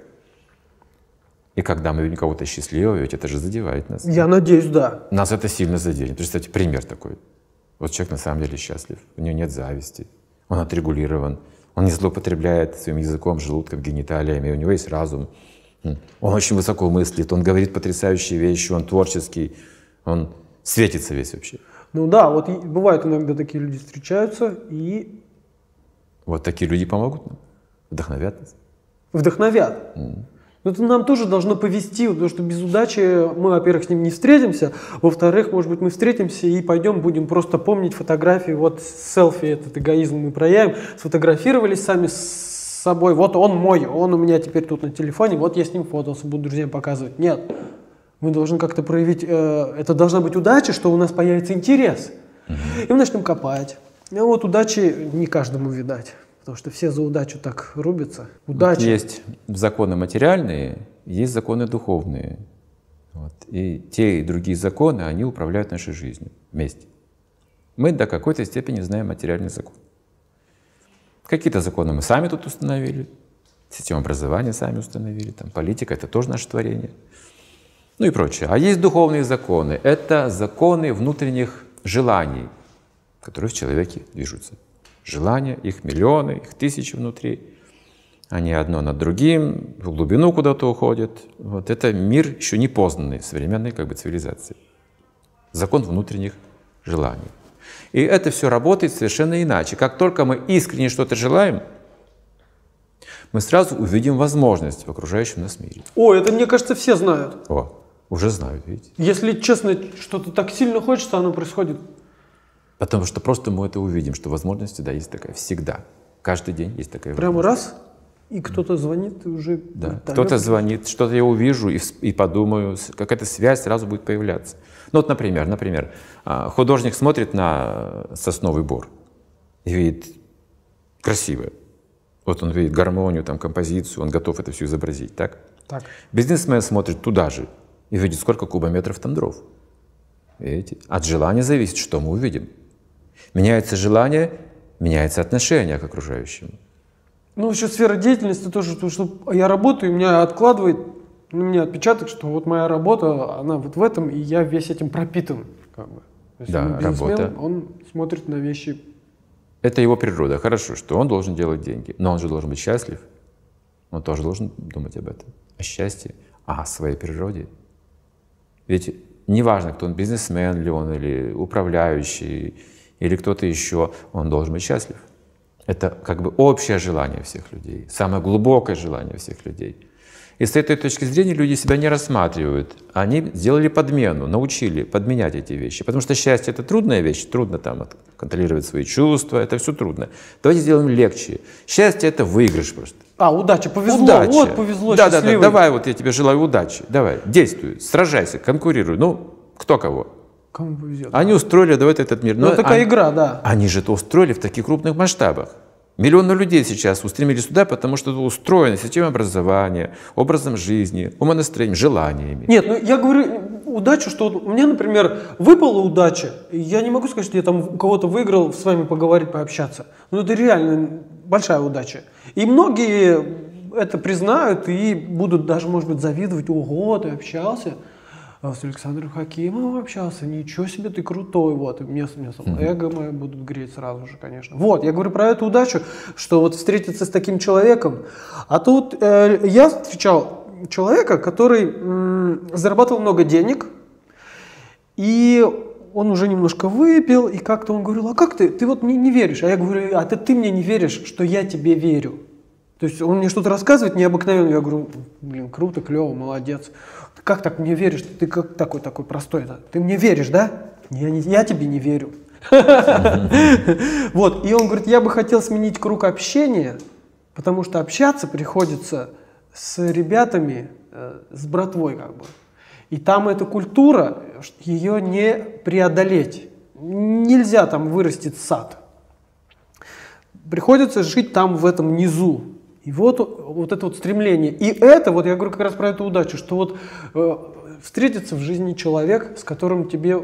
И когда мы видим кого-то счастливого, ведь это же задевает нас. Я надеюсь, да. Нас это сильно заденет. Представьте, пример такой. Вот человек на самом деле счастлив, у него нет зависти, он отрегулирован, он не злоупотребляет своим языком, желудком, гениталиями, у него есть разум. Он очень высоко мыслит, он говорит потрясающие вещи, он творческий, он светится весь вообще. Ну да, вот бывают иногда такие люди встречаются и... Вот такие люди помогут нам, вдохновят нас. Вдохновят. Mm. Но это нам тоже должно повести, потому что без удачи мы, во-первых, с ним не встретимся, во-вторых, может быть, мы встретимся и пойдем, будем просто помнить фотографии, вот селфи, этот эгоизм мы проявим, сфотографировались сами с собой, вот он мой, он у меня теперь тут на телефоне, вот я с ним фотался, буду друзьям показывать. Нет, мы должны как-то проявить, э, это должна быть удача, что у нас появится интерес, и мы начнем копать. И вот удачи не каждому видать. Потому что все за удачу так рубятся. Удача. Есть законы материальные, есть законы духовные. Вот. И те и другие законы, они управляют нашей жизнью вместе. Мы до какой-то степени знаем материальный закон. Какие-то законы мы сами тут установили, систему образования сами установили, там политика — это тоже наше творение, ну и прочее. А есть духовные законы. Это законы внутренних желаний, которые в человеке движутся желания, их миллионы, их тысячи внутри. Они одно над другим, в глубину куда-то уходят. Вот это мир еще не познанный современной как бы, цивилизации. Закон внутренних желаний. И это все работает совершенно иначе. Как только мы искренне что-то желаем, мы сразу увидим возможность в окружающем нас мире. О, это, мне кажется, все знают. О, уже знают, видите? Если честно, что-то так сильно хочется, оно происходит Потому что просто мы это увидим, что возможность всегда есть такая, всегда. Каждый день есть такая Прямо раз, и кто-то звонит, и уже... Да, кто-то звонит, что-то я увижу и, и подумаю, какая-то связь сразу будет появляться. Ну вот, например, например, а, художник смотрит на сосновый бор и видит красивое. Вот он видит гармонию, там, композицию, он готов это все изобразить, так? Так. Бизнесмен смотрит туда же и видит, сколько кубометров там дров. Видите? От желания зависит, что мы увидим. Меняется желание, меняется отношение к окружающим. Ну, еще сфера деятельности тоже, потому что я работаю, и меня откладывает на меня отпечаток, что вот моя работа, она вот в этом, и я весь этим пропитан. Как бы. То есть да, работа. Он смотрит на вещи. Это его природа. Хорошо, что он должен делать деньги, но он же должен быть счастлив. Он тоже должен думать об этом, о счастье, о своей природе. Ведь неважно, кто он, бизнесмен ли он, или управляющий, или кто-то еще, он должен быть счастлив. Это как бы общее желание всех людей, самое глубокое желание всех людей. И с этой точки зрения люди себя не рассматривают. Они сделали подмену, научили подменять эти вещи. Потому что счастье — это трудная вещь, трудно там контролировать свои чувства, это все трудно. Давайте сделаем легче. Счастье — это выигрыш просто. А, удача, повезло, удача. вот повезло, да, да, да, давай, вот я тебе желаю удачи, давай, действуй, сражайся, конкурируй. Ну, кто кого? Кому повезет. Они устроили, давайте этот мир. Ну, Но такая они, игра, да. Они же это устроили в таких крупных масштабах. Миллионы людей сейчас устремились сюда, потому что это устроено системой образования, образом жизни, умонастроением, желаниями. Нет, ну я говорю, удачу, что вот мне, например, выпала удача, я не могу сказать, что я там у кого-то выиграл с вами поговорить, пообщаться. Но это реально большая удача. И многие это признают и будут даже, может быть, завидовать. Ого, ты общался с Александром Хакимовым общался, ничего себе, ты крутой, вот, и мне, мне mm-hmm. эго мое будут греть сразу же, конечно. Вот, я говорю про эту удачу, что вот встретиться с таким человеком, а тут э, я встречал человека, который м, зарабатывал много денег, и он уже немножко выпил, и как-то он говорил, а как ты, ты вот мне не веришь? А я говорю, а ты, ты мне не веришь, что я тебе верю. То есть он мне что-то рассказывает необыкновенно, я говорю, блин, круто, клево, молодец. Как так мне веришь? Ты как такой такой простой? -то? Ты мне веришь, да? Я, не, я тебе не верю. Вот, и он говорит, я бы хотел сменить круг общения, потому что общаться приходится с ребятами, э, с братвой как бы. И там эта культура, ее не преодолеть. Нельзя там вырастить сад. Приходится жить там в этом низу. И вот, вот это вот стремление. И это, вот я говорю как раз про эту удачу, что вот э, встретится в жизни человек, с которым тебе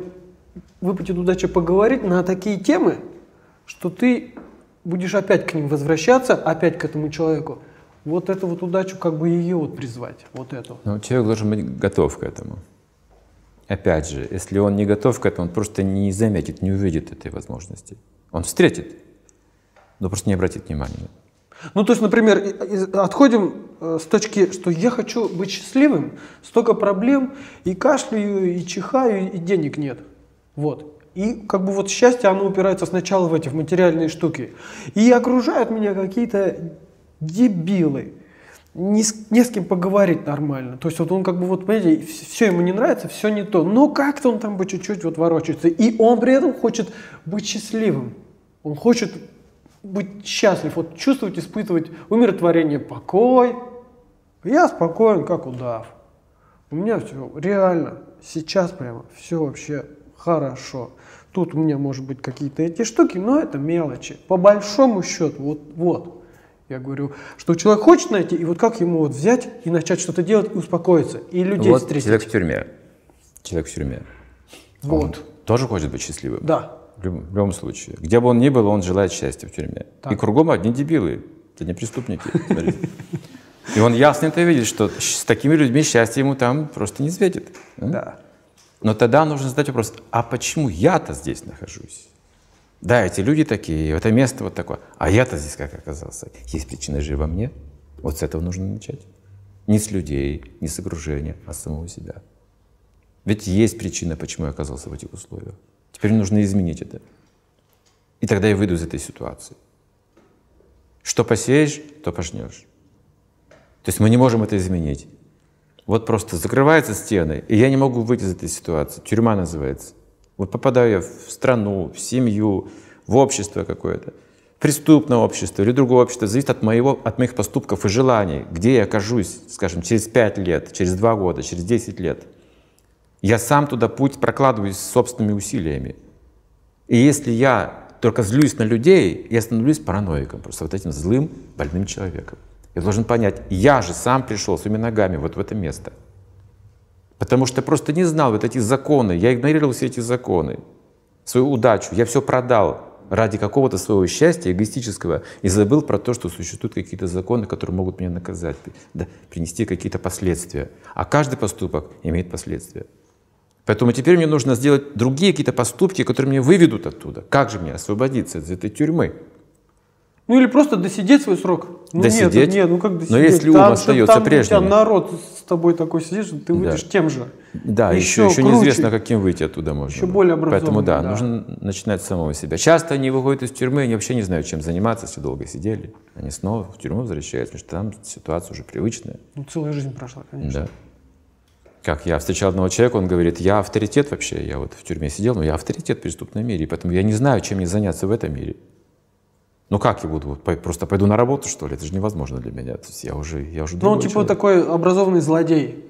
выпадет удача поговорить на такие темы, что ты будешь опять к ним возвращаться, опять к этому человеку. Вот эту вот удачу, как бы ее вот призвать, вот эту. Но человек должен быть готов к этому. Опять же, если он не готов к этому, он просто не заметит, не увидит этой возможности. Он встретит, но просто не обратит внимания. Ну, то есть, например, отходим э, с точки, что я хочу быть счастливым, столько проблем, и кашляю, и чихаю, и денег нет. Вот. И как бы вот счастье, оно упирается сначала в эти, в материальные штуки. И окружают меня какие-то дебилы. Не с, не с кем поговорить нормально. То есть вот он как бы вот, понимаете, все ему не нравится, все не то. Но как-то он там бы чуть-чуть вот ворочается. И он при этом хочет быть счастливым. Он хочет быть счастлив, вот чувствовать, испытывать умиротворение, покой. Я спокоен, как удав. У меня все реально, сейчас прямо все вообще хорошо. Тут у меня может быть какие-то эти штуки, но это мелочи. По большому счету, вот, вот. Я говорю, что человек хочет найти, и вот как ему вот взять и начать что-то делать и успокоиться, и людей вот встретить. человек в тюрьме. Человек в тюрьме. Вот. Он тоже хочет быть счастливым. Да. В любом, случае. Где бы он ни был, он желает счастья в тюрьме. Так. И кругом одни дебилы. Это не преступники. И он ясно это видит, что с такими людьми счастье ему там просто не светит. Да. Но тогда нужно задать вопрос, а почему я-то здесь нахожусь? Да, эти люди такие, это место вот такое. А я-то здесь как оказался? Есть причина же во мне? Вот с этого нужно начать. Не с людей, не с окружения, а с самого себя. Ведь есть причина, почему я оказался в этих условиях. Теперь нужно изменить это. И тогда я выйду из этой ситуации. Что посеешь, то пожнешь. То есть мы не можем это изменить. Вот просто закрываются стены, и я не могу выйти из этой ситуации. Тюрьма называется. Вот попадаю я в страну, в семью, в общество какое-то, преступное общество или другое общество, зависит от, моего, от моих поступков и желаний, где я окажусь, скажем, через 5 лет, через 2 года, через 10 лет – я сам туда путь прокладываю собственными усилиями. И если я только злюсь на людей, я становлюсь параноиком, просто вот этим злым, больным человеком. Я должен понять, я же сам пришел своими ногами вот в это место. Потому что просто не знал вот эти законы, я игнорировал все эти законы, свою удачу, я все продал ради какого-то своего счастья эгоистического и забыл про то, что существуют какие-то законы, которые могут меня наказать, да, принести какие-то последствия. А каждый поступок имеет последствия. Поэтому теперь мне нужно сделать другие какие-то поступки, которые меня выведут оттуда. Как же мне освободиться из этой тюрьмы? Ну или просто досидеть свой срок. Ну, досидеть? Нет, нет, ну как досидеть? Но если ум там, остается там прежним. тебя народ с тобой такой сидишь, ты выйдешь да. тем же. Да, еще, еще, еще неизвестно, каким выйти оттуда можно. Еще более образованным. Поэтому да, да, нужно начинать с самого себя. Часто они выходят из тюрьмы, они вообще не знают, чем заниматься, если долго сидели. Они снова в тюрьму возвращаются, потому что там ситуация уже привычная. Ну, целая жизнь прошла, конечно. Да как я встречал одного человека, он говорит, я авторитет вообще, я вот в тюрьме сидел, но я авторитет в преступном мире, поэтому я не знаю, чем мне заняться в этом мире. Ну как я буду, просто пойду на работу, что ли? Это же невозможно для меня. То есть я уже, я уже Ну он типа человек. такой образованный злодей.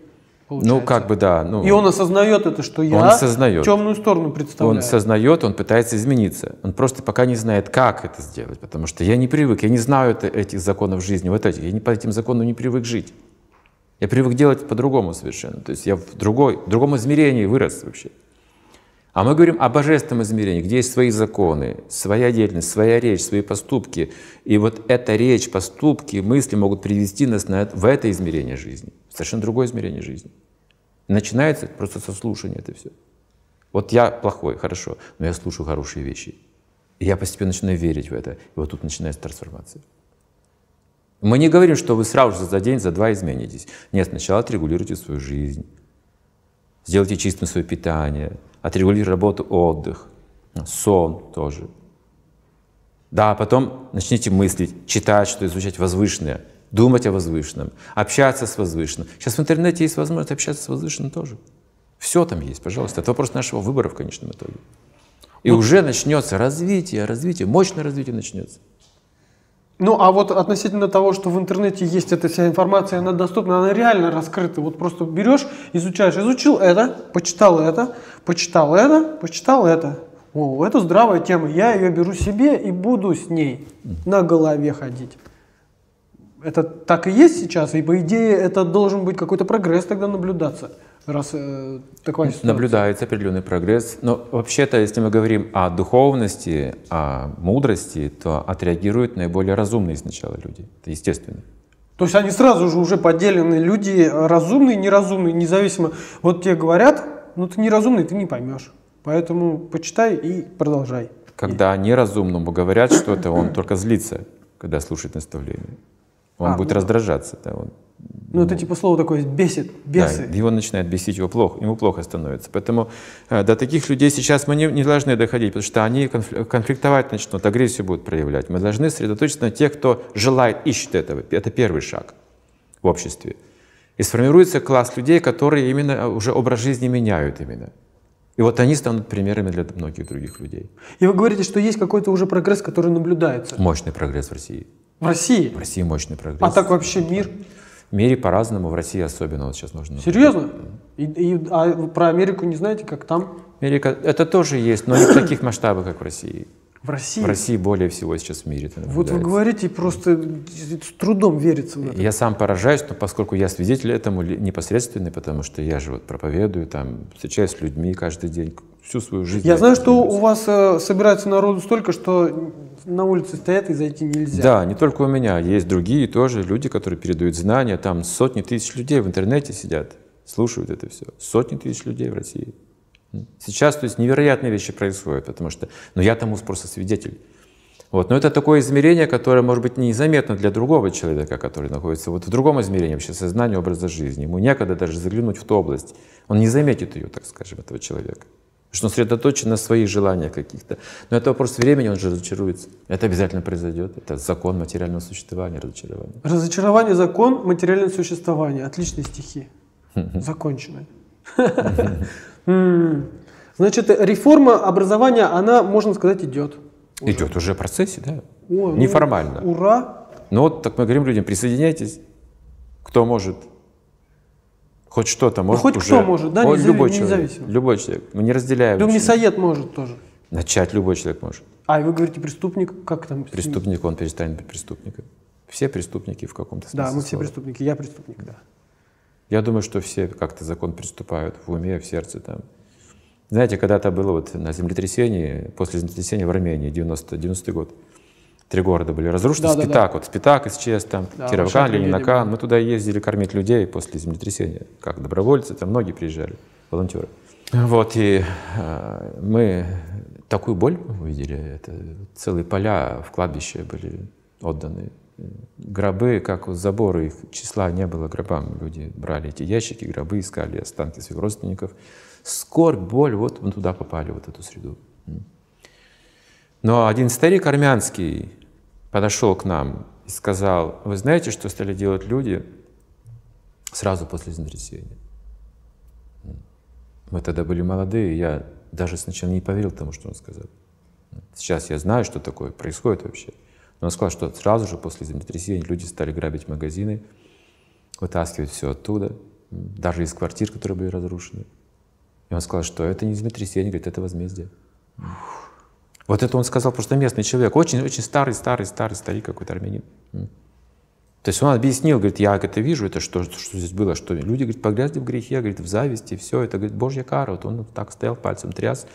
Получается. Ну, как бы да. Ну, и он осознает это, что я он осознает. темную сторону представляю. Он осознает, он пытается измениться. Он просто пока не знает, как это сделать, потому что я не привык, я не знаю это, этих законов жизни, вот этих, я не по этим законам не привык жить. Я привык делать по-другому совершенно. То есть я в, другой, в другом измерении вырос вообще. А мы говорим о божественном измерении, где есть свои законы, своя деятельность, своя речь, свои поступки. И вот эта речь, поступки, мысли могут привести нас на, в это измерение жизни, совершенно другое измерение жизни. Начинается просто со слушания это все. Вот я плохой, хорошо, но я слушаю хорошие вещи. И я постепенно начинаю верить в это. И вот тут начинается трансформация. Мы не говорим, что вы сразу же за день, за два изменитесь. Нет, сначала отрегулируйте свою жизнь, сделайте чистым свое питание, отрегулируйте работу, отдых, сон тоже. Да, потом начните мыслить, читать, что изучать возвышенное, думать о возвышенном, общаться с возвышенным. Сейчас в интернете есть возможность общаться с возвышенным тоже. Все там есть, пожалуйста. Это вопрос нашего выбора в конечном итоге. И ну, уже начнется развитие, развитие, мощное развитие начнется. Ну, а вот относительно того, что в интернете есть эта вся информация, она доступна, она реально раскрыта. Вот просто берешь, изучаешь, изучил это, почитал это, почитал это, почитал это. О, это здравая тема, я ее беру себе и буду с ней на голове ходить. Это так и есть сейчас, и по идее это должен быть какой-то прогресс тогда наблюдаться раз э, такая ситуация. Наблюдается определенный прогресс. Но вообще-то, если мы говорим о духовности, о мудрости, то отреагируют наиболее разумные сначала люди. Это естественно. То есть они сразу же уже поделены, люди разумные, неразумные, независимо. Вот тебе говорят, ну ты неразумный, ты не поймешь. Поэтому почитай и продолжай. Когда неразумному говорят что-то, он только злится, когда слушает наставление. Он а, будет ну, раздражаться. Да, он ну, это типа слово такое бесит, бесы. Да, его начинает бесить, его плохо, ему плохо становится. Поэтому э, до таких людей сейчас мы не, не должны доходить, потому что они конфликтовать начнут, агрессию будут проявлять. Мы должны сосредоточиться на тех, кто желает, ищет этого. Это первый шаг в обществе. И сформируется класс людей, которые именно э, уже образ жизни меняют именно. И вот они станут примерами для многих других людей. И вы говорите, что есть какой-то уже прогресс, который наблюдается. Мощный прогресс в России. В России? В России мощный прогресс. А так вообще мир? В мире по-разному, в России особенно вот сейчас можно. Серьезно? И, и, а про Америку не знаете, как там? Америка, это тоже есть, но не в таких масштабах, как в России. В России? В России более всего сейчас в мире. Вот вы говорите, просто с трудом верится в это. Я сам поражаюсь, но поскольку я свидетель этому непосредственный, потому что я же вот проповедую, там, встречаюсь с людьми каждый день, всю свою жизнь. Я знаю, что у вас э, собирается народу столько, что на улице стоят и зайти нельзя. Да, не только у меня, есть другие тоже люди, которые передают знания, там сотни тысяч людей в интернете сидят, слушают это все, сотни тысяч людей в России. Сейчас, то есть, невероятные вещи происходят, потому что, ну, я тому просто свидетель. Вот. Но это такое измерение, которое, может быть, незаметно для другого человека, который находится вот в другом измерении вообще сознания, образа жизни. Ему некогда даже заглянуть в ту область. Он не заметит ее, так скажем, этого человека. Потому что он сосредоточен на своих желаниях каких-то. Но это вопрос времени, он же разочаруется. Это обязательно произойдет. Это закон материального существования, разочарование. Разочарование, закон материального существования. Отличные стихи. Законченные. Значит, реформа образования, она, можно сказать, идет. Уже. Идет уже в процессе, да. О, ну, Неформально. Ура! Ну вот, так мы говорим людям, присоединяйтесь. Кто может Хоть что-то может ну, хоть уже. кто может, да, Хоть любой человек. Независимо. Любой человек. Мы не разделяем. Да мясоед может тоже. Начать любой человек может. А, и вы говорите преступник, как там? Преступник, он перестанет быть преступником. Все преступники в каком-то смысле. Да, мы все слова. преступники, я преступник, да. Я думаю, что все как-то закон приступают в уме, в сердце там. Знаете, когда-то было вот на землетрясении, после землетрясения в Армении, 90, 90 год, три города были разрушены. Да, Спитак, да, да. вот Спитак исчез, там, да, Кировкан, Ленинакан. Мы туда ездили кормить людей после землетрясения, как добровольцы, там многие приезжали, волонтеры. Вот, и э, мы такую боль увидели, это целые поля в кладбище были отданы. Гробы, как вот заборы, их числа не было гробам. Люди брали эти ящики, гробы, искали останки своих родственников. Скорбь, боль, вот мы туда попали, вот эту среду. Но один старик армянский подошел к нам и сказал, вы знаете, что стали делать люди сразу после землетрясения? Мы тогда были молодые, я даже сначала не поверил тому, что он сказал. Сейчас я знаю, что такое происходит вообще. Но он сказал, что сразу же после землетрясения люди стали грабить магазины, вытаскивать все оттуда, даже из квартир, которые были разрушены. И он сказал, что это не землетрясение, говорит, это возмездие. Вот это он сказал просто местный человек, очень-очень старый, старый, старый старик какой-то армянин. То есть он объяснил, говорит, я это вижу, это что, что здесь было, что люди, говорит, погрязли в грехе, говорит, в зависти, все, это, говорит, Божья кара. Вот он так стоял, пальцем тряс,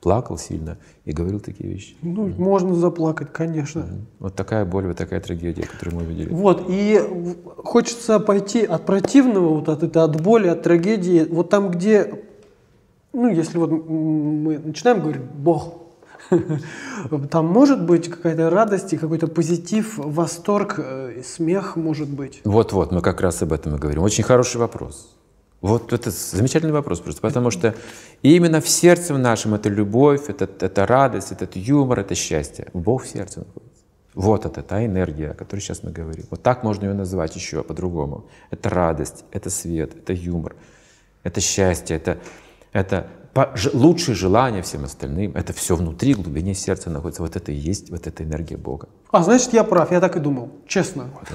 плакал сильно и говорил такие вещи. Ну, mm можно заплакать, конечно. Mm Вот такая боль, вот такая трагедия, которую мы видели. Вот, и хочется пойти от противного, вот от этой, от боли, от трагедии, вот там, где, ну, если вот мы начинаем говорить «Бог», Там может быть какая-то радость и какой-то позитив, восторг, э, смех может быть. Вот-вот, мы как раз об этом и говорим. Очень хороший вопрос. Вот это замечательный вопрос просто, потому что именно в сердце нашем это любовь, это, это радость, это юмор, это счастье. Бог в сердце находится. Вот это та энергия, о которой сейчас мы говорим. Вот так можно ее назвать еще по-другому. Это радость, это свет, это юмор, это счастье, это, это лучшие желания всем остальным, это все внутри, в глубине сердца находится. Вот это и есть вот эта энергия Бога. А, значит, я прав, я так и думал, честно.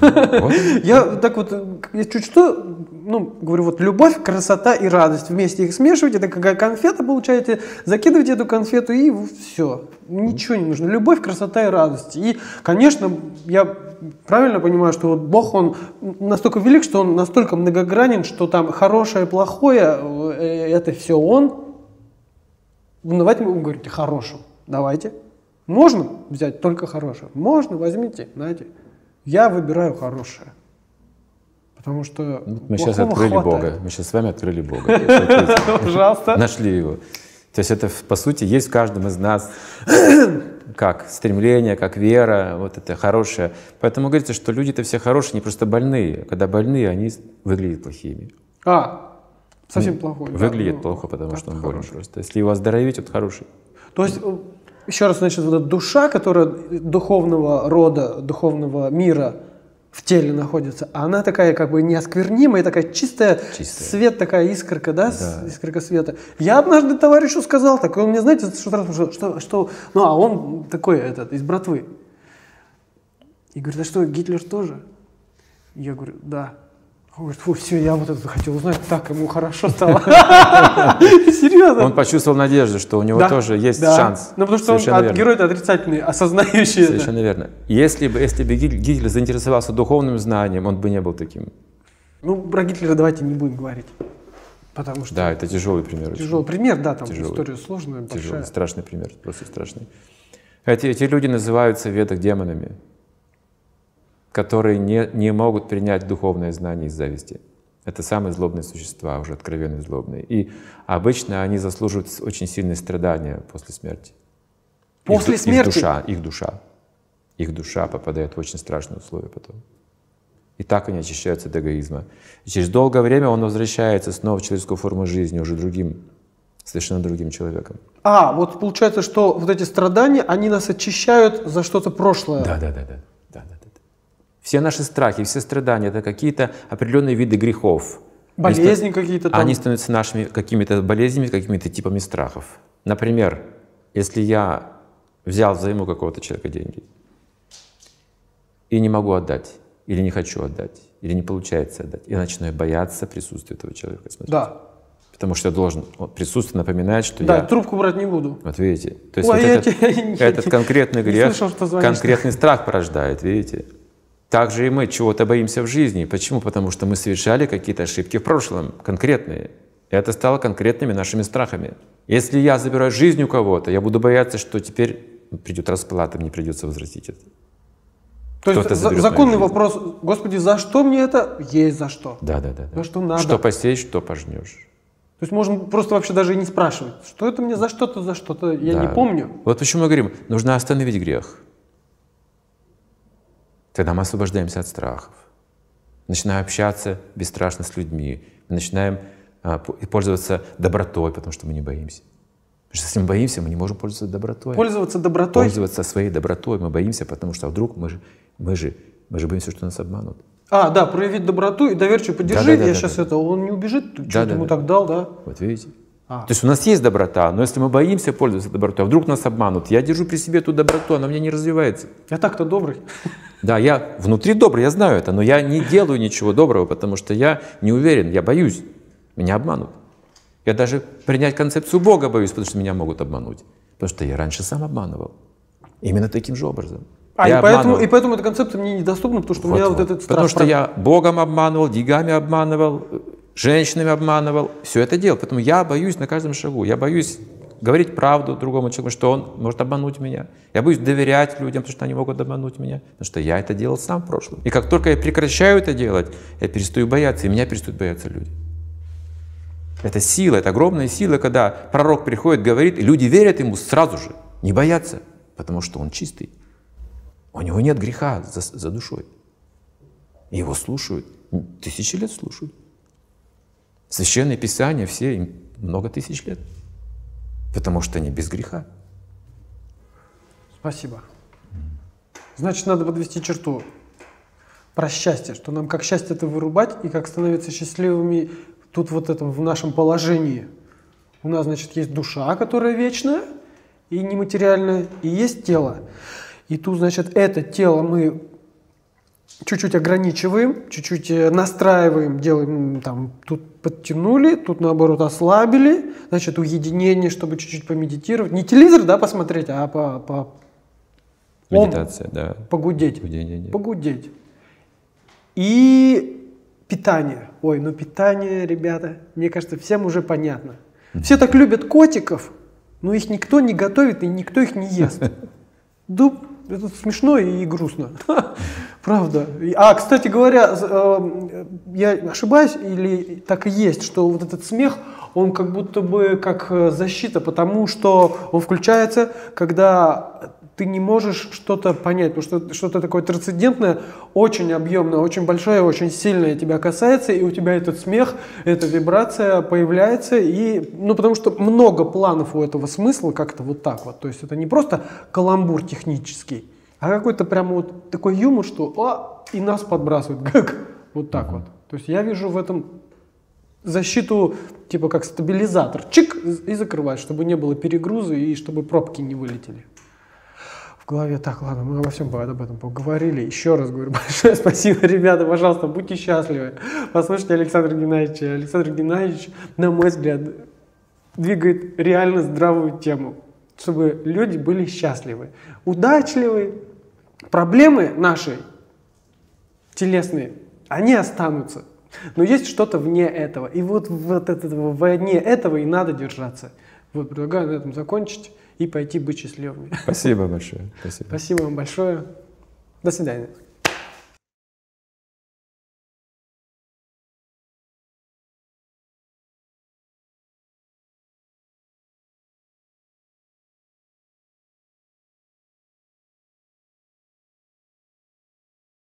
Я так вот, я чуть что, ну, говорю, вот любовь, красота и радость, вместе их смешиваете, это какая конфета получаете, закидываете эту конфету и все, ничего не нужно. Любовь, красота и радость. И, конечно, я правильно понимаю, что вот Бог, Он настолько велик, что Он настолько многогранен, что там хорошее, плохое, э, это все Он, ну, давайте мы говорите хорошим. Давайте. Можно взять только хорошее? Можно, возьмите, знаете. Я выбираю хорошее. Потому что ну, Мы сейчас открыли хватает. Бога. Мы сейчас с вами открыли Бога. Пожалуйста. Нашли его. То есть это, по сути, есть в каждом из нас как стремление, как вера, вот это хорошее. Поэтому говорится, что люди-то все хорошие, не просто больные. Когда больные, они выглядят плохими. А, Совсем ну, плохой. Выглядит да, ну, плохо, потому что он болен просто. Если его оздоровить, он хороший. То есть, э, еще раз, значит, вот эта душа, которая духовного рода, духовного мира в теле находится, она такая как бы неосквернимая, такая чистая, чистая. свет такая искорка, да, да. искорка света. Я однажды товарищу сказал так, он мне, знаете, что, что, что, ну, а он такой, этот, из братвы. И говорит, а что, Гитлер тоже? Я говорю, да. Он говорит, фу, все, я вот это хотел узнать, так ему хорошо стало. Серьезно. Он почувствовал надежду, что у него тоже есть шанс. Ну, потому что он герой отрицательный, осознающий Совершенно верно. Если бы, если бы Гитлер заинтересовался духовным знанием, он бы не был таким. Ну, про Гитлера давайте не будем говорить. Потому что... Да, это тяжелый пример. Тяжелый пример, да, там тяжелый. история сложная, большая. Тяжелый, страшный пример, просто страшный. Эти, эти люди называются в ведах демонами которые не, не могут принять духовное знание из зависти. Это самые злобные существа, уже откровенно злобные. И обычно они заслуживают очень сильные страдания после смерти. После их, смерти? Их душа, их душа. Их душа попадает в очень страшные условия потом. И так они очищаются от эгоизма. И через долгое время он возвращается снова в человеческую форму жизни, уже другим, совершенно другим человеком. А, вот получается, что вот эти страдания, они нас очищают за что-то прошлое. Да, да, да, да. Все наши страхи, все страдания — это какие-то определенные виды грехов. Болезни какие-то там. Они становятся нашими какими-то болезнями, какими-то типами страхов. Например, если я взял взайму какого-то человека деньги и не могу отдать, или не хочу отдать, или не получается отдать, я начинаю бояться присутствия этого человека. Смотрите. Да. Потому что я должен, присутствие напоминает, что да, я... Да, трубку брать не буду. Вот видите? То есть Ой, вот этот, тебя... этот конкретный грех, слышал, конкретный страх порождает, видите? Также и мы чего-то боимся в жизни. Почему? Потому что мы совершали какие-то ошибки в прошлом, конкретные. Это стало конкретными нашими страхами. Если я забираю жизнь у кого-то, я буду бояться, что теперь придет расплата, мне придется возвратить это. То есть за, законный вопрос, Господи, за что мне это? Есть за что. Да, да, да. За что надо. Что посеешь, что пожнешь. То есть можно просто вообще даже и не спрашивать, что это мне за что-то, за что-то, я да. не помню. Вот почему мы говорим, нужно остановить грех. Тогда мы освобождаемся от страхов. Начинаем общаться бесстрашно с людьми. Мы начинаем а, пользоваться добротой, потому что мы не боимся. Потому что если мы боимся, мы не можем пользоваться добротой. Пользоваться добротой? Пользоваться своей добротой. Мы боимся, потому что вдруг мы же, мы же, мы же боимся, что нас обманут. А, да, проявить доброту и доверчиво поддержи. Да, да, да, я да, сейчас да. это, он не убежит, ты да, что да, ему да. так дал, да? Вот видите. А. То есть у нас есть доброта, но если мы боимся пользоваться добротой, а вдруг нас обманут, я держу при себе эту доброту, она у меня не развивается. Я так-то добрый. Да, я внутри добрый, я знаю это, но я не делаю ничего доброго, потому что я не уверен, я боюсь, меня обманут. Я даже принять концепцию Бога боюсь, потому что меня могут обмануть. Потому что я раньше сам обманывал. Именно таким же образом. А, и поэтому, и поэтому эта концепция мне недоступна, потому что вот, у меня вот, вот этот страх. Потому что я Богом обманывал, деньгами обманывал, женщинами обманывал, все это делал. Поэтому я боюсь на каждом шагу. Я боюсь говорить правду другому человеку, что он может обмануть меня. Я боюсь доверять людям, потому что они могут обмануть меня, потому что я это делал сам в прошлом. И как только я прекращаю это делать, я перестаю бояться, и меня перестают бояться люди. Это сила, это огромная сила, когда пророк приходит, говорит, и люди верят ему сразу же, не боятся, потому что он чистый. У него нет греха за, за душой. Его слушают, тысячи лет слушают. Священное Писание все много тысяч лет потому что они без греха. Спасибо. Значит, надо подвести черту про счастье, что нам как счастье это вырубать и как становиться счастливыми тут вот этом в нашем положении. У нас, значит, есть душа, которая вечная и нематериальная, и есть тело. И тут, значит, это тело мы чуть-чуть ограничиваем, чуть-чуть э, настраиваем, делаем там, тут подтянули, тут наоборот ослабили, значит, уединение, чтобы чуть-чуть помедитировать. Не телевизор, да, посмотреть, а по... по Медитация, да. Погудеть. Гудение. Погудеть. И питание. Ой, ну питание, ребята, мне кажется, всем уже понятно. Все так любят котиков, но их никто не готовит и никто их не ест. Дуб это смешно и грустно. Правда. А, кстати говоря, э, я ошибаюсь или так и есть, что вот этот смех, он как будто бы как э, защита, потому что он включается, когда ты не можешь что-то понять, потому что что-то такое трансцендентное, очень объемное, очень большое, очень сильное тебя касается, и у тебя этот смех, эта вибрация появляется, и, ну, потому что много планов у этого смысла как-то вот так вот, то есть это не просто каламбур технический, а какой-то прямо вот такой юмор, что о, и нас подбрасывают, как вот так вот. То есть я вижу в этом защиту, типа как стабилизатор, чик, и закрывать, чтобы не было перегруза и чтобы пробки не вылетели в голове, так, ладно, мы обо всем об этом поговорили. Еще раз говорю большое спасибо, ребята, пожалуйста, будьте счастливы. Послушайте Александра Геннадьевича. Александр Геннадьевич, на мой взгляд, двигает реально здравую тему, чтобы люди были счастливы, удачливы. Проблемы наши телесные, они останутся. Но есть что-то вне этого. И вот, вот этого, вне этого и надо держаться. Вот предлагаю на этом закончить и пойти быть счастливыми. Спасибо большое. Спасибо. Спасибо вам большое. До свидания.